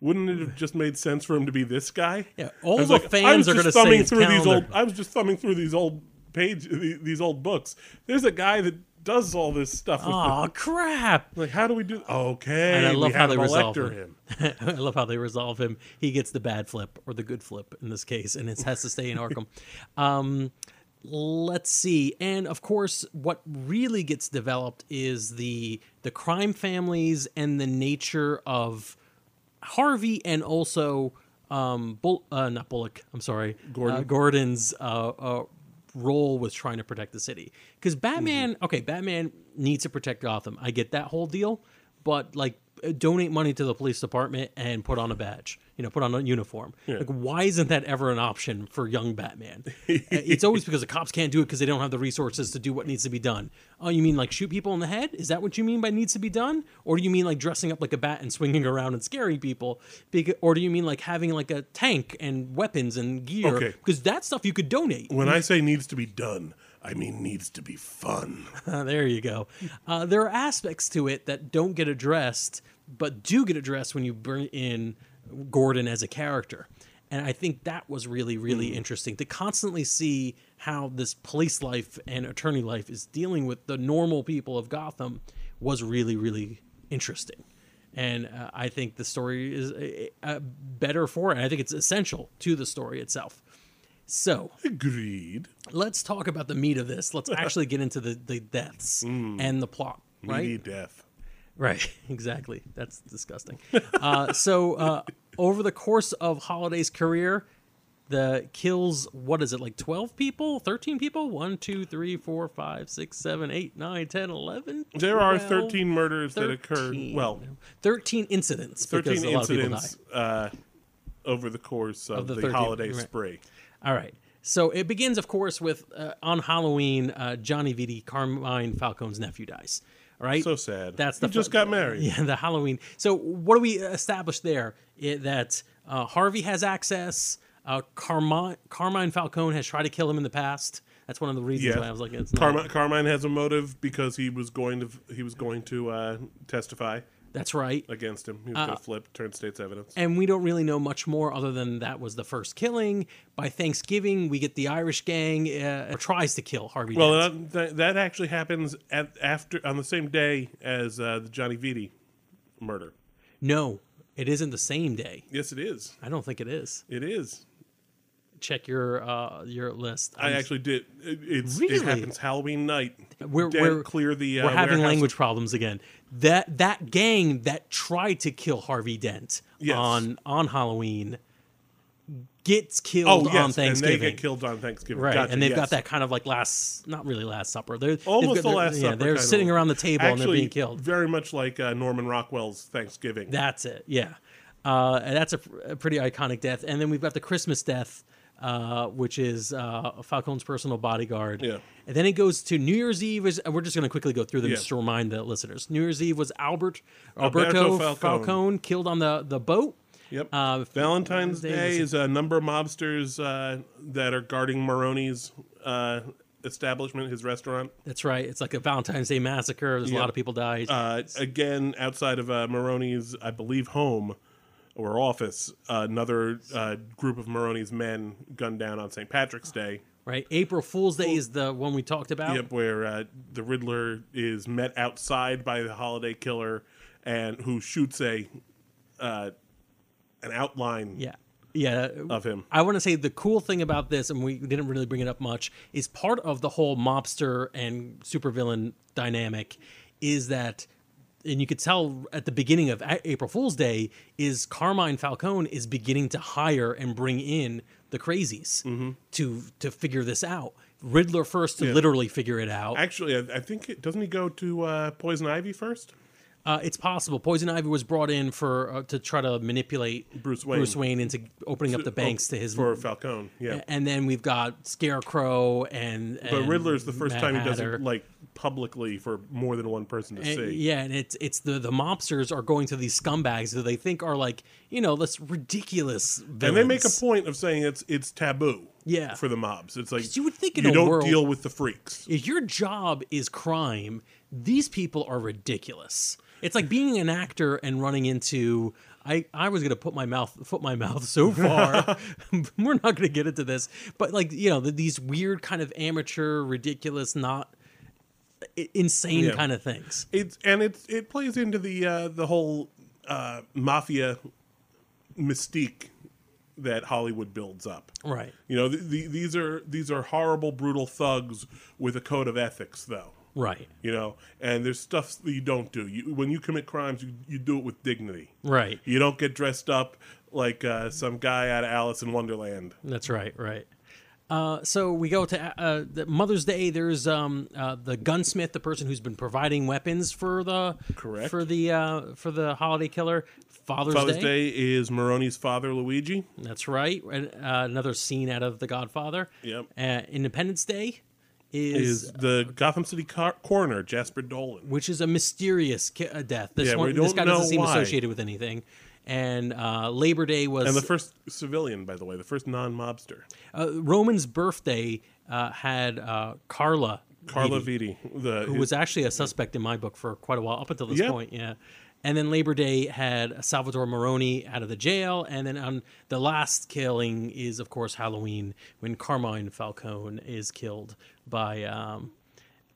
Wouldn't it have just made sense for him to be this guy? Yeah, all the like, fans are gonna say thumbing through these old. I was just thumbing through these old page, these old books. There's a guy that does all this stuff. With Oh them. crap! Like, how do we do? Okay, And I love how they resolve him. him. I love how they resolve him. He gets the bad flip or the good flip in this case, and it has to stay in Arkham. Um, let's see, and of course, what really gets developed is the the crime families and the nature of Harvey, and also um, Bull, uh, not Bullock. I'm sorry, Gordon. Uh, Gordon's uh, uh, role was trying to protect the city because Batman. Mm-hmm. Okay, Batman needs to protect Gotham. I get that whole deal, but like donate money to the police department and put on a badge. You know, put on a uniform. Yeah. Like, why isn't that ever an option for young Batman? Uh, it's always because the cops can't do it because they don't have the resources to do what needs to be done. Oh, you mean like shoot people in the head? Is that what you mean by needs to be done? Or do you mean like dressing up like a bat and swinging around and scaring people? Or do you mean like having like a tank and weapons and gear? Okay. Because that stuff you could donate. When I say needs to be done, I mean needs to be fun. There you go. Uh, there are aspects to it that don't get addressed, but do get addressed when you bring in Gordon as a character. And I think that was really, really interesting to constantly see how this police life and attorney life is dealing with the normal people of Gotham was really, really interesting. And uh, I think the story is uh, uh, better for it. I think it's essential to the story itself. So, Agreed. let's talk about the meat of this. Let's actually get into the, the deaths and the plot, right? Meaty death. Right, exactly. That's disgusting. uh, so, uh, over the course of Holiday's career, the kills, what is it, like 12 people? 13 people? 1, 2, 3, 4, 5, 6, 7, 8, 9, 10, 11? There are 13 murders that occurred. Well, 13 incidents because 13 a lot of people die. incidents uh, over the course of, the the, 13 holiday right. spree. All right. So it begins, of course, with uh, on Halloween, uh, Johnny Vitti, Carmine Falcone's nephew, dies. All right. So sad. That's the He just got married. Yeah, the Halloween. So what do we establish there? It, that uh, Harvey has access. Uh, Carmine Carmine Falcone has tried to kill him in the past. That's one of the reasons Yeah. why I was like, it's not. Carmine, Carmine has a motive because he was going to he was going to uh, testify That's right. against him. He was Uh, going to flip, turn state's evidence. And we don't really know much more other than that was the first killing. By Thanksgiving, we get the Irish gang uh, tries to kill Harvey. Well, Dent. that, that, that actually happens at after on the same day as uh, the Johnny Vitti murder. no, it isn't the same day. Yes, it is. I don't think it is. It is. Check your uh, your list. I I'm- actually did. It, it's, Really? it happens Halloween night. We're- we're- clear the. Uh, we're having warehouse. language problems again. That that gang that tried to kill Harvey Dent Yes. on on Halloween gets killed Oh yes, on and Thanksgiving. they get killed on Thanksgiving. Right, Gotcha, and they've yes. got that kind of like last, not really last supper. They're Almost got- the last Yeah, supper. they're sitting around the table and they're being killed. Very much like uh, Norman Rockwell's Thanksgiving. That's it. Yeah, uh, and that's a, a pretty iconic death. And then we've got the Christmas death, uh, which is uh, Falcone's personal bodyguard. Yeah. And then it goes to New Year's Eve. Is and we're just going to quickly go through them Yeah. just to remind the listeners. New Year's Eve was Albert Alberto Alberto, Falcone. Falcone. killed on the the boat. Yep. Uh, Valentine's Day Day is a number of mobsters uh, that are guarding Maroni's uh, establishment, his restaurant. That's right. It's like a Valentine's Day massacre. There's a lot of people died. Uh, again, outside of uh, Maroni's, I believe, home or office, uh, another uh, group of Maroni's men gunned down on St. Patrick's Day. right. April Fool's Day is the one we talked about. Yep, where uh, the Riddler is met outside by the holiday killer, and who shoots a uh, an outline Yeah. Yeah. of him. I want to say the cool thing about this, and we didn't really bring it up much, is part of the whole mobster and supervillain dynamic is that, and you could tell at the beginning of April Fool's Day, is Carmine Falcone is beginning to hire and bring in the crazies to to figure this out. Riddler first to Yeah. literally figure it out. Actually, I, I think it doesn't he go to uh, Poison Ivy first? Uh, it's possible. Poison Ivy was brought in for uh, to try to manipulate Bruce Wayne. Bruce Wayne into opening up the banks to his for Falcone. Yeah, and then we've got Scarecrow and, but and Riddler's the first Mad time he doesn't like publicly for more than one person to And- see. yeah, and it's it's the the mobsters are going to these scumbags that they think are like you know this ridiculous villains. And they make a point of saying it's it's taboo. Yeah. for the mobs. It's like you would think in you don't world- deal with the freaks. If your job is crime, these people are ridiculous. It's like being an actor and running into. I, I was gonna put my mouth foot my mouth so far. We're not gonna get into this, but like you know the, these weird kind of amateur, ridiculous, not insane Yeah. kind of things. It's and it's it plays into the uh, the whole uh, mafia mystique that Hollywood builds up. Right. You know, th- the, these are these are horrible, brutal thugs with a code of ethics, though. Right. You know, and there's stuff that you don't do. You, when you commit crimes, you, you do it with dignity. Right. You don't get dressed up like uh, some guy out of Alice in Wonderland. That's right. Right. Uh, so we go to uh, the Mother's Day. There's um, uh, the gunsmith, the person who's been providing weapons for the Correct. for the uh, for the holiday killer. Father's, Father's Day. Day is Maroni's father, Luigi. That's right. Uh, another scene out of The Godfather. Yep. Uh, Independence Day is, Is the Gotham City car- coroner Jasper Dolan? which is a mysterious ki- uh, death. This Yeah, one, this guy doesn't seem why. associated with anything. And uh, Labor Day was And the first civilian, by the way, the first non-mobster, uh, Roman's birthday. Uh, had uh, Carla Carla Vitti, the who was actually a suspect in my book for quite a while up until this Yeah. point. Yeah. And then Labor Day had Salvatore Maroni out of the jail, and then on the last killing is of course Halloween when Carmine Falcone is killed by um,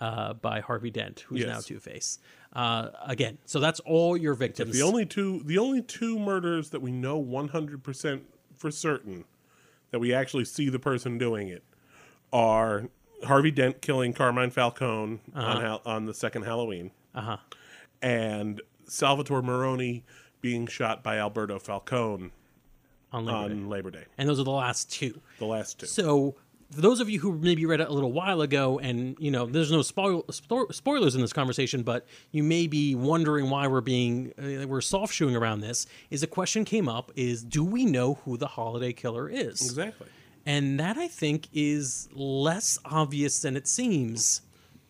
uh, by Harvey Dent, who's Yes. now Two Face. Uh, again, so that's all your victims. the only two the only two murders that we know 100% for certain that we actually see the person doing it are Harvey Dent killing Carmine Falcone on Hal- on the second Halloween, uh-huh. and Salvatore Maroni being shot by Alberto Falcone on Labor Day. on Labor Day. and those are the last two. The last two. So for those of you who maybe read it a little while ago, and you know, there's no spoil, spo- spoilers in this conversation, but you may be wondering why we're being uh, we're soft shoeing around this. Is a question came up: Is do we know who the holiday killer is? Exactly. And that I think is less obvious than it seems.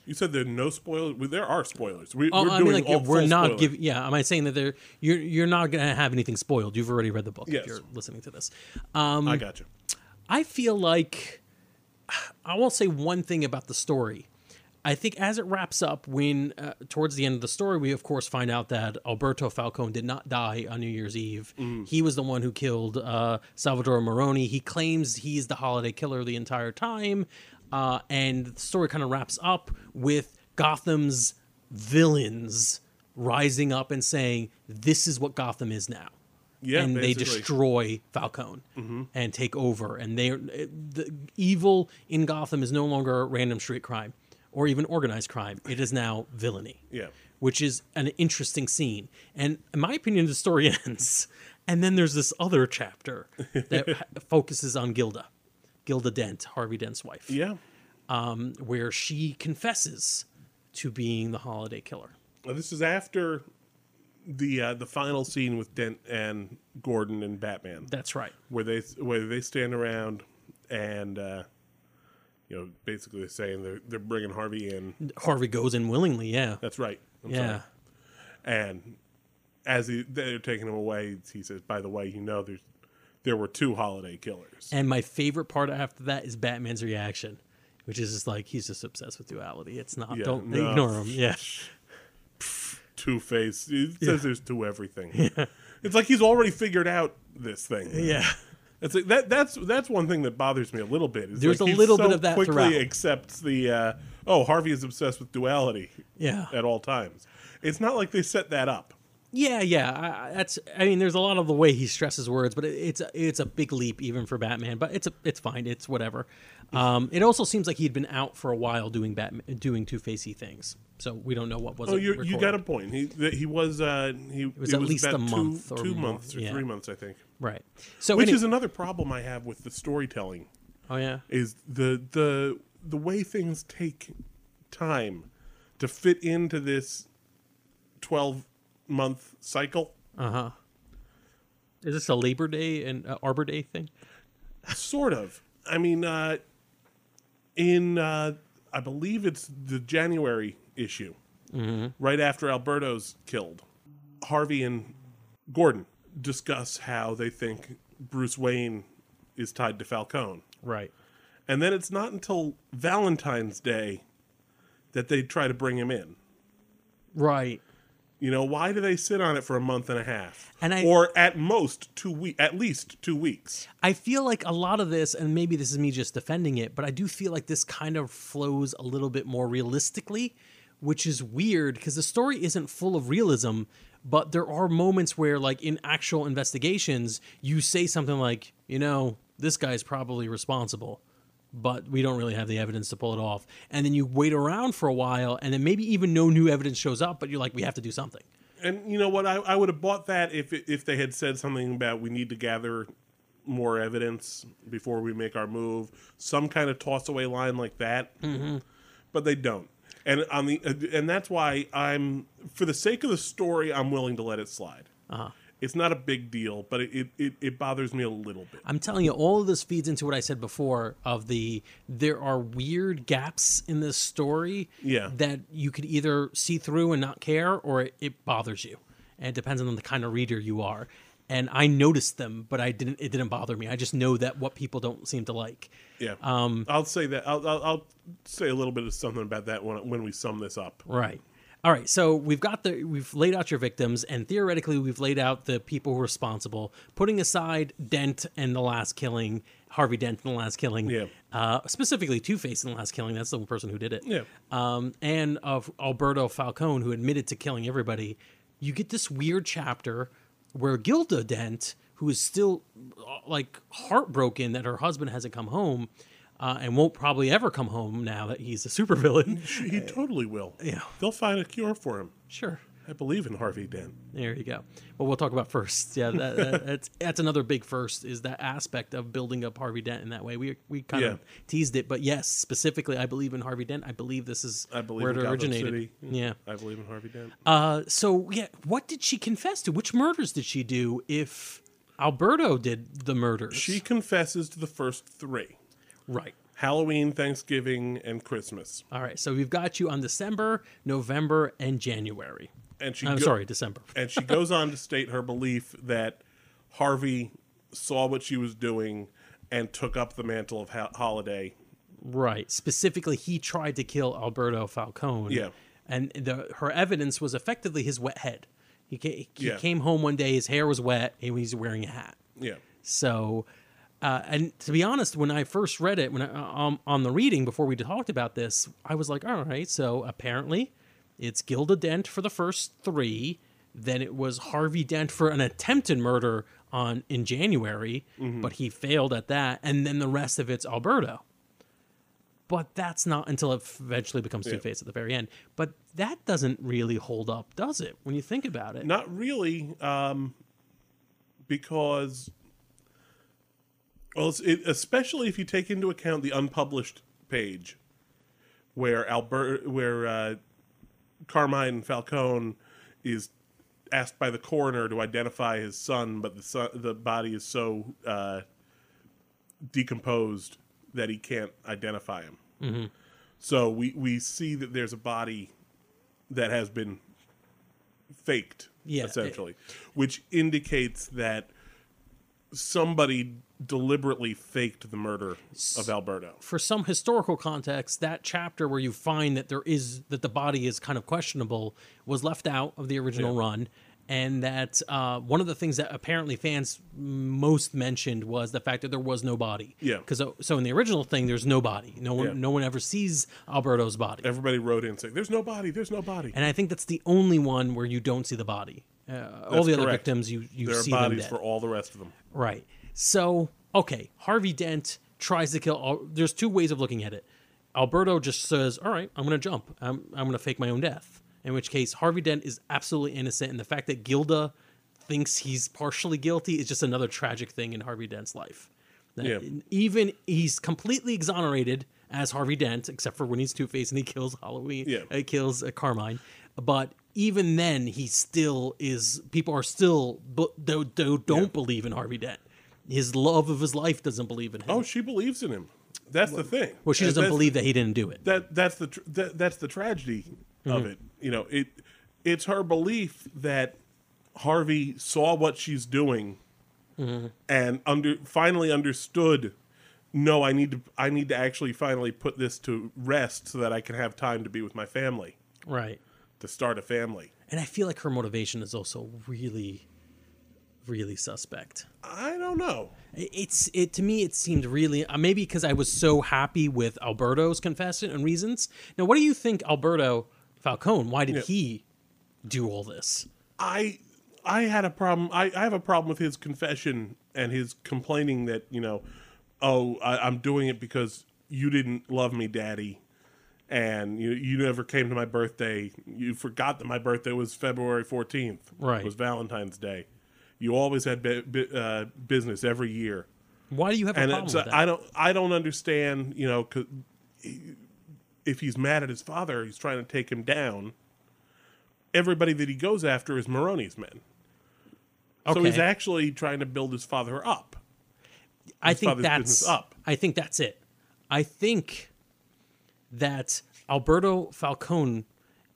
You said there are no spoilers. Well, there are spoilers. We, Oh, we're I doing mean, like we're not giving. Yeah, am I saying that there? You're you're not going to have anything spoiled. You've already read the book Yes. if you're listening to this. Um, I got you. I feel like I will say one thing about the story. I think as it wraps up, when uh, towards the end of the story, we of course find out that Alberto Falcone did not die on New Year's Eve. He was the one who killed uh, Salvatore Maroni. He claims he's the holiday killer the entire time, uh, and the story kind of wraps up with Gotham's villains rising up and saying, "This is what Gotham is now." Yeah, and they destroy Falcone and take over. And they the evil in Gotham is no longer random street crime or even organized crime. It is now villainy. Yeah. which is an interesting scene. And in my opinion, the story ends, and then there's this other chapter that focuses on Gilda, Gilda Dent, Harvey Dent's wife, Yeah. um, where she confesses to being the holiday killer. Well, this is after the uh, the final scene with Dent and Gordon and Batman, That's right. where they where they stand around and uh, you know basically saying they're they're bringing Harvey in. Harvey goes in willingly. Yeah. That's right. I'm yeah. sorry. And as he, they're taking him away, he says, "By the way, you know there's there were two holiday killers." And my favorite part after that is Batman's reaction, which is just like he's just obsessed with duality. It's not. Yeah, don't no. ignore him. Yeah. Two Face. It says there's two everything. It's like he's already figured out this thing. Yeah. It's like that. That's that's one thing that bothers me a little bit. is There's like a little so bit of that quickly throughout. accepts the uh, oh Harvey is obsessed with duality Yeah. at all times. It's not like they set that up. Yeah, yeah. I, that's. I mean, there's a lot of the way he stresses words, but it, it's a, it's a big leap even for Batman. But it's a, it's fine. It's whatever. Um, it also seems like he'd been out for a while doing Batman, doing two facey things. So we don't know what was. Oh, you you got a point. He that he was uh, he it was at least about a two, month or two months or yeah. three months, I think. right. So Which is another problem I have with the storytelling oh yeah, is the the the way things take time to fit into this twelve month cycle. uh huh. Is this a Labor Day and uh, Arbor Day thing? sort of. I mean, uh, in uh, I believe it's the January issue, right after Alberto's killed, Harvey and Gordon discuss how they think Bruce Wayne is tied to Falcone, Right. and then it's not until Valentine's Day that they try to bring him in. Right. You know, why do they sit on it for a month and a half, And I- or at most two week, at least two weeks? I feel like a lot of this, and maybe this is me just defending it, but I do feel like this kind of flows a little bit more realistically which is weird because the story isn't full of realism, but there are moments where, like in actual investigations, you say something like, you know, this guy's probably responsible, but we don't really have the evidence to pull it off. And then you wait around for a while, and then maybe even no new evidence shows up, but you're like, we have to do something. And you know what? I, I would have bought that if if they had said something about we need to gather more evidence before we make our move, some kind of toss away line like that. Mm-hmm. But they don't. And on the and that's why I'm for the sake of the story, I'm willing to let it slide. Uh-huh. It's not a big deal, but it, it, it bothers me a little bit. I'm telling you, all of this feeds into what I said before of the there are weird gaps in this story Yeah. that you could either see through and not care or it, it bothers you. And it depends on the kind of reader you are. And I noticed them, but I didn't it didn't bother me. I just know that what people don't seem to like. Yeah. Um, I'll say that. I'll, I'll, I'll say a little bit of something about that when when we sum this up. Right. All right. So we've got the we've laid out your victims, and theoretically we've laid out the people responsible. Putting aside Dent and the last killing, Harvey Dent and the last killing. Yeah. Uh, specifically, Two Face in the last killing. That's the person who did it. Yeah. Um, and of Alberto Falcone, who admitted to killing everybody. You get this weird chapter where Gilda Dent, who is still uh, like heartbroken that her husband hasn't come home. Uh, and won't probably ever come home now that he's a supervillain. He totally will. Yeah. They'll find a cure for him. Sure. I believe in Harvey Dent. There you go. Well, we'll talk about first. Yeah, that, that, that's that's another big first is that aspect of building up Harvey Dent in that way. We we kind Yeah. of teased it, but yes, specifically, I believe in Harvey Dent. I believe this is I believe where in it originated. Yeah. I believe in Harvey Dent. Uh, so yeah, what did she confess to? Which murders did she do? If Alberto did the murders, She confesses to the first three right. Halloween, Thanksgiving, and Christmas. All right, so we've got you on December, November, and January. And she I'm go- sorry, December. and she goes on to state her belief that Harvey saw what she was doing and took up the mantle of ho- Holiday. Right. Specifically, he tried to kill Alberto Falcone. Yeah. And the her evidence was effectively his wet head. He, ca- he Yeah. came home one day, his hair was wet, and he was wearing a hat. Yeah. So, uh, and to be honest, when I first read it, when I, um, on the reading before we talked about this, I was like, all right, so apparently it's Gilda Dent for the first three. Then it was Harvey Dent for an attempted murder on in January, but he failed at that, and then the rest of it's Alberto. But that's not until it eventually becomes Yeah. Two Face at the very end. But that doesn't really hold up, does it? When you think about it, Not really, um, because, well, it, especially if you take into account the unpublished page, where Albert, where uh, Carmine Falcone is asked by the coroner to identify his son, but the son, the body is so uh, decomposed that he can't identify him. So we we see that there's a body that has been faked, Yeah, essentially, which indicates that somebody deliberately faked the murder of Alberto. for some historical context, that chapter where you find that there is that the body is kind of questionable was left out of the original Yeah. run, and that uh, one of the things that apparently fans most mentioned was the fact that there was no body. Yeah. Because so in the original thing, there's no body. No one, Yeah. no one ever sees Alberto's body. Everybody wrote in saying, "There's no body. There's no body." and I think that's the only one where you don't see the body. Uh, all the other victims, you you there are see them bodies dead. for all the rest of them. Right. So, okay, Harvey Dent tries to kill. There's two ways of looking at it. Alberto just says, "All right, I'm going to jump. I'm I'm going to fake my own death." In which case, Harvey Dent is absolutely innocent, and the fact that Gilda thinks he's partially guilty is just another tragic thing in Harvey Dent's life. That Yeah. Even he's completely exonerated as Harvey Dent, except for when he's Two Face and he kills Halloween. Yeah. uh, kills uh, Carmine. But even then, he still is. People are still bu- do, do, don't Yeah. believe in Harvey Dent. His love of his life doesn't believe in him. Oh, she believes in him. That's the thing. well, she doesn't that's- believe that he didn't do it. that that's the tr- that, that's the tragedy Mm-hmm. of it. You know, it it's her belief that Harvey saw what she's doing Mm-hmm. and under finally understood. No, I need to I need to actually finally put this to rest so that I can have time to be with my family Right. to start a family. And I feel like her motivation is also really, really suspect. I don't know. It's it to me. It seemed really uh, maybe because I was so happy with Alberto's confession and reasons. Now, what do you think Alberto Falcone. Why did Yeah. he do all this? I I had a problem. I, I have a problem with his confession and his complaining that you know, oh, I, I'm doing it because you didn't love me, Daddy, and you you never came to my birthday. You forgot that my birthday was February 14th. Right. was Valentine's Day. You always had uh, business every year, Why do you have a and problem with that? I don't I don't understand. You know, if he's mad at his father, he's trying to take him down. Everybody that he goes after is Maroni's men. Okay. So he's actually trying to build his father up. I think that's up. I think that's it. I think that Alberto Falcone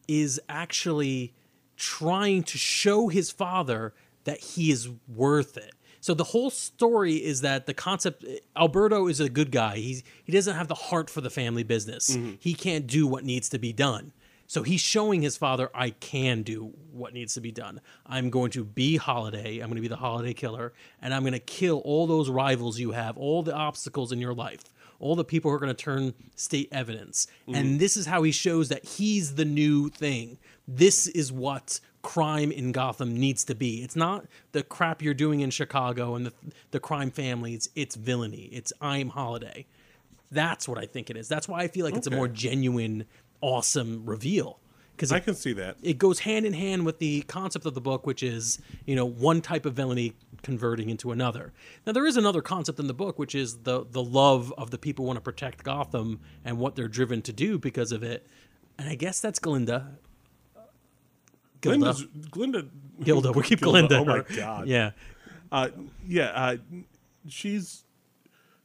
is actually trying to show his father that he is worth it. So the whole story is that the concept Alberto is a good guy. He's he doesn't have the heart for the family business. Mm-hmm. He can't do what needs to be done. So he's showing his father, I can do what needs to be done. I'm going to be Holiday. I'm going to be the Holiday Killer, and I'm going to kill all those rivals you have, all the obstacles in your life, all the people who are going to turn state evidence. And this is how he shows that he's the new thing. This is what crime in Gotham needs to be. It's not the crap you're doing in Chicago and the the crime families. It's villainy. It's I'm Holiday. That's what I think it is. That's why I feel like it's a more genuine, awesome reveal because I can see that. it goes hand in hand with the concept of the book, which is you know one type of villainy converting into another. Now there is another concept in the book, which is the the love of the people who want to protect Gotham and what they're driven to do because of it. And I guess that's Glinda. Gilda. Glinda's, Glinda. Gilda. We keep Glinda. Oh my god. Yeah. Uh, yeah. Uh, she's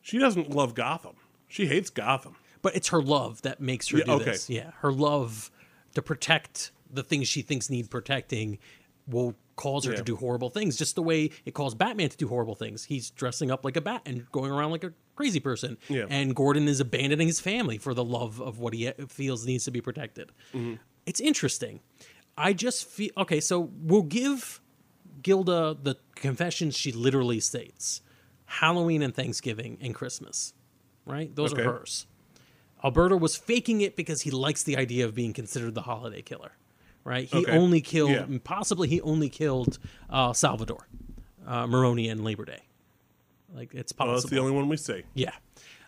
she doesn't love Gotham. She hates Gotham. But it's her love that makes her Yeah, do okay. this. Yeah, her love to protect the things she thinks need protecting will cause her Yeah. to do horrible things. Just the way it calls Batman to do horrible things. He's dressing up like a bat and going around like a crazy person. Yeah. And Gordon is abandoning his family for the love of what he feels needs to be protected. Mm-hmm. It's interesting. I just feel okay. So we'll give Gilda the confessions she literally states: Halloween and Thanksgiving and Christmas. Right? Those Okay. are hers. Alberto was faking it because he likes the idea of being considered the holiday killer, right? He Okay. only killed, Yeah. possibly he only killed uh, Salvador, uh, Maroni, and Labor Day. Like it's Well, possible. that's the only one we see. Yeah.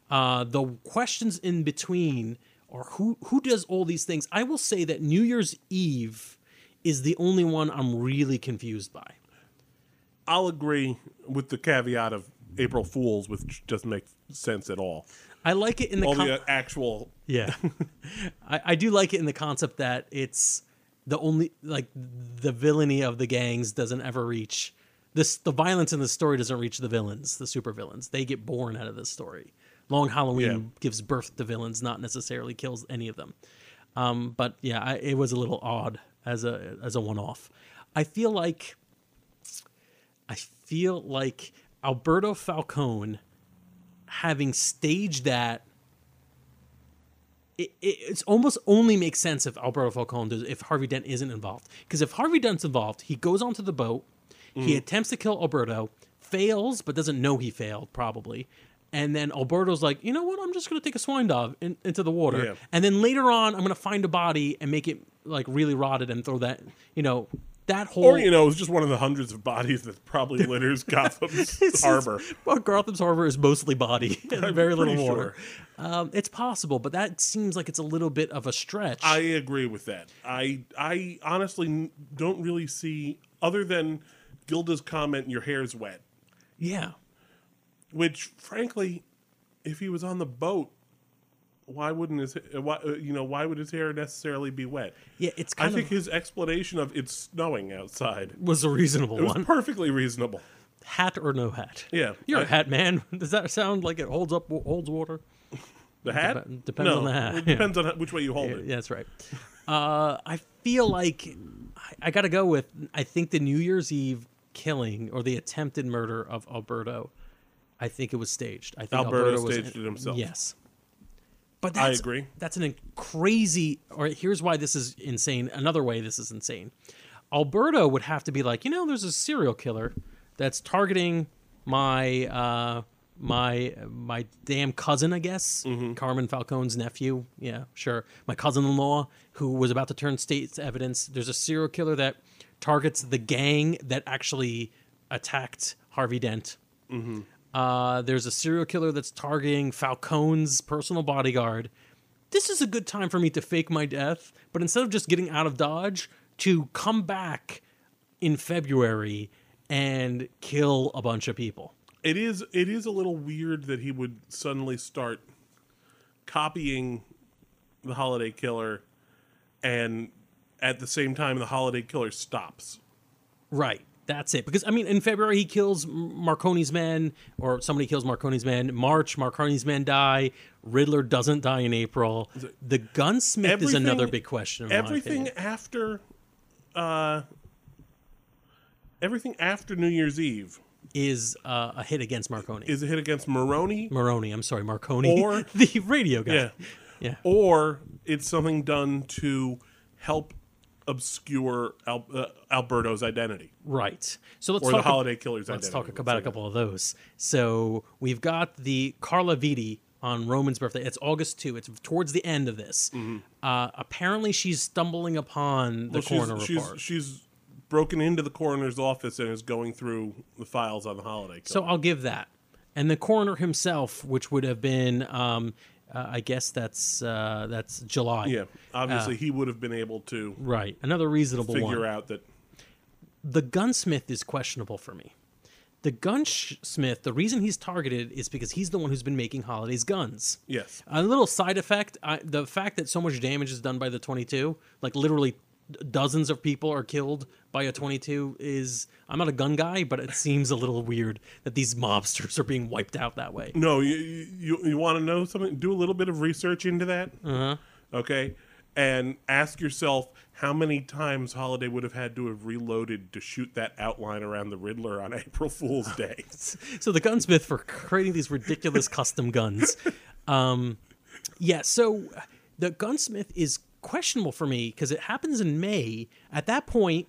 Uh, the questions in between are who who does all these things. I will say that New Year's Eve is the only one I'm really confused by. I'll agree with the caveat of April Fools, which doesn't make sense at all. I like it in the All con- the uh, actual Yeah, I, I do like it in the concept that it's the only like the villainy of the gangs doesn't ever reach this. The violence in the story doesn't reach the villains, the super villains. They get born out of this story. Long Halloween Yeah. gives birth to villains, not necessarily kills any of them. Um, but yeah, I, it was a little odd as a as a one off. I feel like I feel like Alberto Falcone having staged that it, it it's almost only makes sense if Alberto Falcone does if Harvey Dent isn't involved. Because if Harvey Dent's involved, he goes onto the boat, Mm-hmm. he attempts to kill Alberto, fails but doesn't know he failed probably, and then Alberto's like, you know what? I'm just gonna take a swine dive in, into the water, Yeah. and then later on I'm gonna find a body and make it like really rotted and throw that you know that whole Or, you know, it's just one of the hundreds of bodies that probably litters Gotham's It's- harbor. Well, Gotham's harbor is mostly body and very little water. Um, it's possible, but that seems like it's a little bit of a stretch. I agree with that. I I honestly don't really see, other than Gilda's comment, "Your hair's wet," yeah, which, frankly, if he was on the boat, why wouldn't his why uh, you know why would his hair necessarily be wet? yeah, it's I think his explanation of it's snowing outside was a reasonable it was one. perfectly reasonable. hat or no hat? Yeah, You're a I- hat man. Does that sound like it holds up holds water? The hat Dep- depends No, on the hat, It yeah. depends on which way you hold Yeah, it. yeah, that's right. Uh, I feel like I, I got to go with. I think the New Year's Eve killing or the attempted murder of Alberto. I think it was staged. I think Alberto Alberto was staged it himself. Yes, but I that's, agree. That's an crazy. Or here's why this is insane. Another way this is insane. Alberto would have to be like, you know, there's a serial killer that's targeting my uh, my my damn cousin, I guess, Carmine Falcone's nephew. Yeah, sure. My cousin-in-law, who was about to turn state's evidence. There's a serial killer that targets the gang that actually attacked Harvey Dent. Uh, there's a serial killer that's targeting Falcone's personal bodyguard. This is a good time for me to fake my death, but instead of just getting out of Dodge, to come back in February and kill a bunch of people. It is it is a little weird that he would suddenly start copying the holiday killer and at the same time the holiday killer stops. Right. That's it. Because I mean, in February he kills Marconi's men, or somebody kills Marconi's men. March, Marconi's men die. Riddler doesn't die in April. The gunsmith is another big question. Everything after uh everything after New Year's Eve is uh, a hit against Marconi. is a hit against Maroni. Maroni, I'm sorry, Marconi, Or- the radio guy. Yeah. Yeah. Or it's something done to help obscure Al- uh, Alberto's identity Right. So let's or the talk. holiday killer's let's identity. talk about a couple of those. So we've got the Carla Viti on Roman's birthday. It's August 2. It's towards the end of this. Uh, apparently, she's stumbling upon the Mm-hmm. Well, coroner she's, report. She's, she's broken into the coroner's office and is going through the files on the holiday So. I'll give that. And the coroner himself, which would have been, um, uh, I guess that's uh, that's July. yeah, obviously he would have been able to Right. Another reasonable figure one. out that the gunsmith is questionable for me. The gunsmith, the reason he's targeted is because he's the one who's been making Holiday's guns. yes, A little side effect: I, the fact that so much damage is done by the 22, like literally dozens of people are killed by a 22, is I'm not a gun guy, but it seems a little weird that these mobsters are being wiped out that way. No, you you, you want to know something? Do a little bit of research into that. Uh-huh. Okay, and ask yourself how many times Holiday would have had to have reloaded to shoot that outline around the Riddler on April Fool's Day. so the gunsmith for creating these ridiculous custom guns. Um, yeah, so the gunsmith is questionable for me because it happens in May. At that point,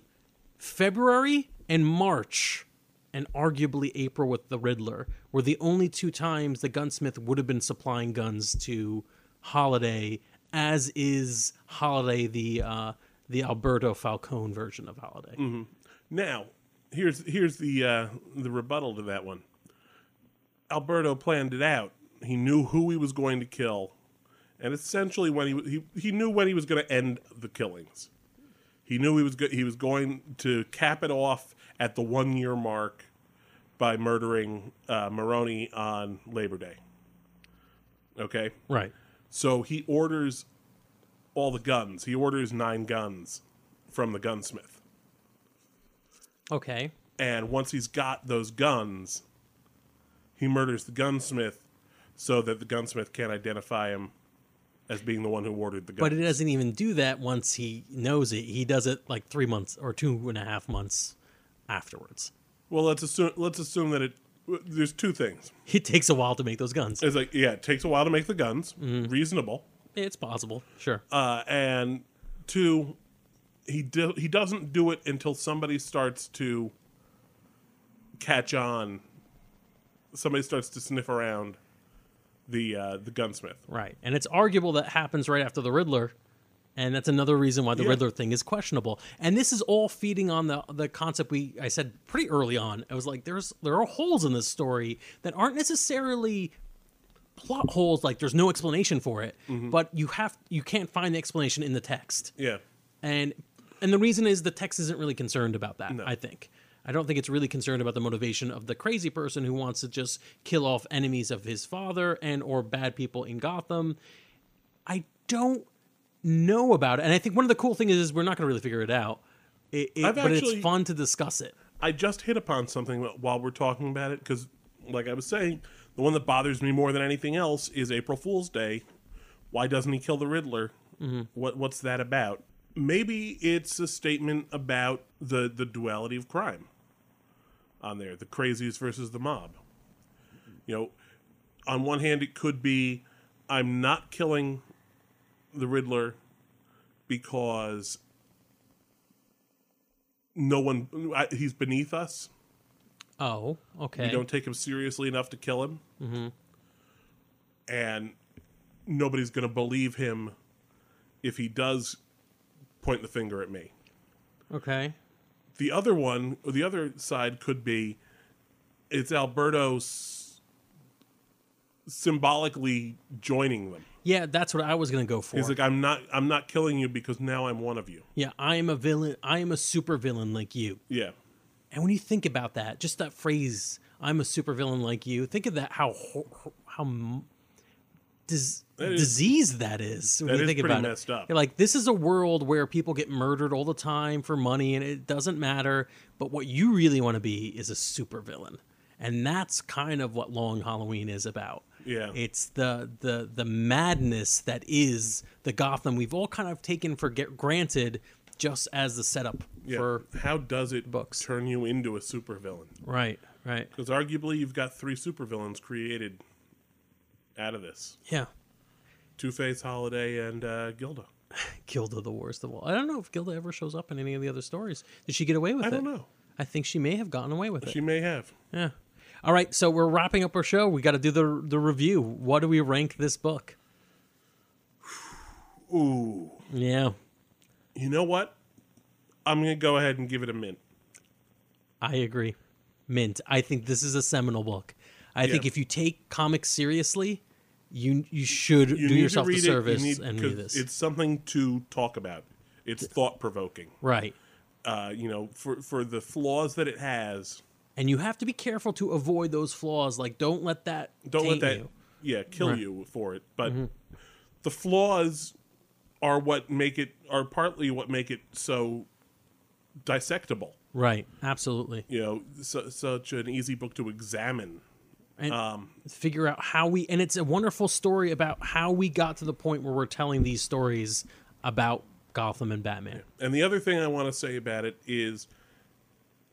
February and March, and arguably April with the Riddler were the only two times the gunsmith would have been supplying guns to Holiday, as is Holiday the uh, the Alberto Falcone version of Holiday. Now, here's here's the uh, the rebuttal to that one. Alberto planned it out. He knew who he was going to kill, and essentially when he he, he knew when he was going to end the killings. He knew he was go- he was going to cap it off at the one year mark by murdering uh, Maroni on Labor Day. Okay, Right. so he orders all the guns. He orders nine guns from the gunsmith. Okay. And once he's got those guns, he murders the gunsmith so that the gunsmith can't identify him as being the one who ordered the gun. But it doesn't even do that once he knows it. He does it like three months or two and a half months afterwards. well, let's assume let's assume that it. There's two things. It takes a while to make those guns. It's like yeah, it takes a while to make the guns, Mm-hmm. reasonable. It's possible, sure. Uh, and two, he do, he doesn't do it until somebody starts to catch on. Somebody starts to sniff around the uh, the gunsmith. Right. And it's arguable that happens right after the Riddler. And that's another reason why the Yeah. Riddler thing is questionable. And this is all feeding on the the concept we I said pretty early on. I was like, there's there are holes in this story that aren't necessarily plot holes, like there's no explanation for it, Mm-hmm. but you have you can't find the explanation in the text. Yeah. and and the reason is the text isn't really concerned about that i think i don't think it's really concerned about the motivation of the crazy person who wants to just kill off enemies of his father and or bad people in gotham i don't know about it and i think one of the cool things is we're not going to really figure it out it, it- but actually- it's fun to discuss it I just hit upon something while we're talking about it because, like I was saying, the one that bothers me more than anything else is April Fool's Day. Why doesn't he kill the Riddler? Mm-hmm. What What's that about? Maybe it's a statement about the the duality of crime. On there, the crazies versus the mob. You know, on one hand, it could be I'm not killing the Riddler because no one I, he's beneath us Oh, okay. We don't take him seriously enough to kill him. Mm-hmm. And nobody's going to believe him if he does point the finger at me. Okay. The other one, or the other side could be it's Alberto s- symbolically joining them. Yeah, that's what I was gonna go for. He's like, I'm not, I'm not killing you because now I'm one of you. yeah, I am a villain. I am a super villain like you. Yeah, And when you think about that, just that phrase, "I'm a super villain like you," think of that how how dis- That is- diseased that is. When that you is think pretty about messed it, up. You're like, this is a world where people get murdered all the time for money, and it doesn't matter. But what you really want to be is a supervillain. and that's kind of what Long Halloween is about. Yeah. it's the the the madness that is the Gotham we've all kind of taken for get granted, just as the setup yeah. for How does it books. turn you into a supervillain? right, right. Because arguably, you've got three supervillains created out of this: Yeah. Two Face, Holiday, and uh, Gilda. Gilda the worst of all. I don't know if Gilda ever shows up in any of the other stories. Did she get away with I it? I don't know. I think she may have gotten away with it. She may have. yeah. All right, so we're wrapping up our show. We got to do the the review. What do we rank this book? Ooh. Yeah, You know what? I'm gonna go ahead and give it a mint. I agree. Mint. I think this is a seminal book. I think if you take comics seriously, you you should You do yourself the service need, and read this. It's something to talk about. It's thought provoking. right. Uh, you know, for for the flaws that it has, And you have to be careful to avoid those flaws. Like, don't let that don't let that you. yeah kill Right. you for it. But the flaws are what make it are partly what make it so dissectable. Right. Absolutely. You know, su- such an easy book to examine. And Um, figure out how we and it's a wonderful story about how we got to the point where we're telling these stories about Gotham and Batman. And the other thing I want to say about it is,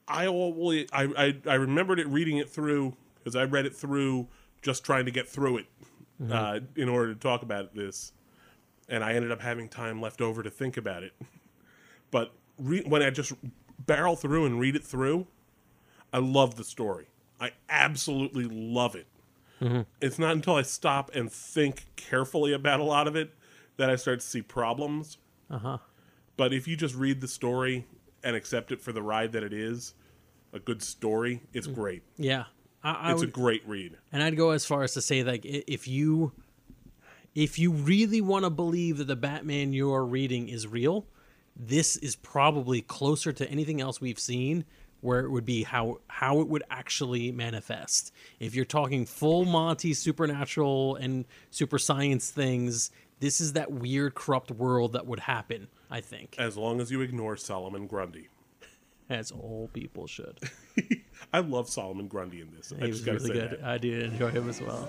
I always I I, I remembered it reading it through because I read it through just trying to get through it uh, in order to talk about this, and I ended up having time left over to think about it. But re- when I just barrel through and read it through, I love the story. I absolutely love it. Mm-hmm. It's not until I stop and think carefully about a lot of it that I start to see problems. Uh-huh. But if you just read the story and accept it for the ride that it is, a good story, it's mm. great. Yeah. I, I It's a great read. and I'd go as far as to say like if you if you really want to believe that the Batman you're reading is real, this is probably closer to anything else we've seen where it would be how how it would actually manifest. If you're talking full Monty supernatural and super science things, this is that weird corrupt world that would happen, I think. As long as you ignore Solomon Grundy. As all people should. I love Solomon Grundy in this. I He just was gotta really good. that. I did enjoy him as well.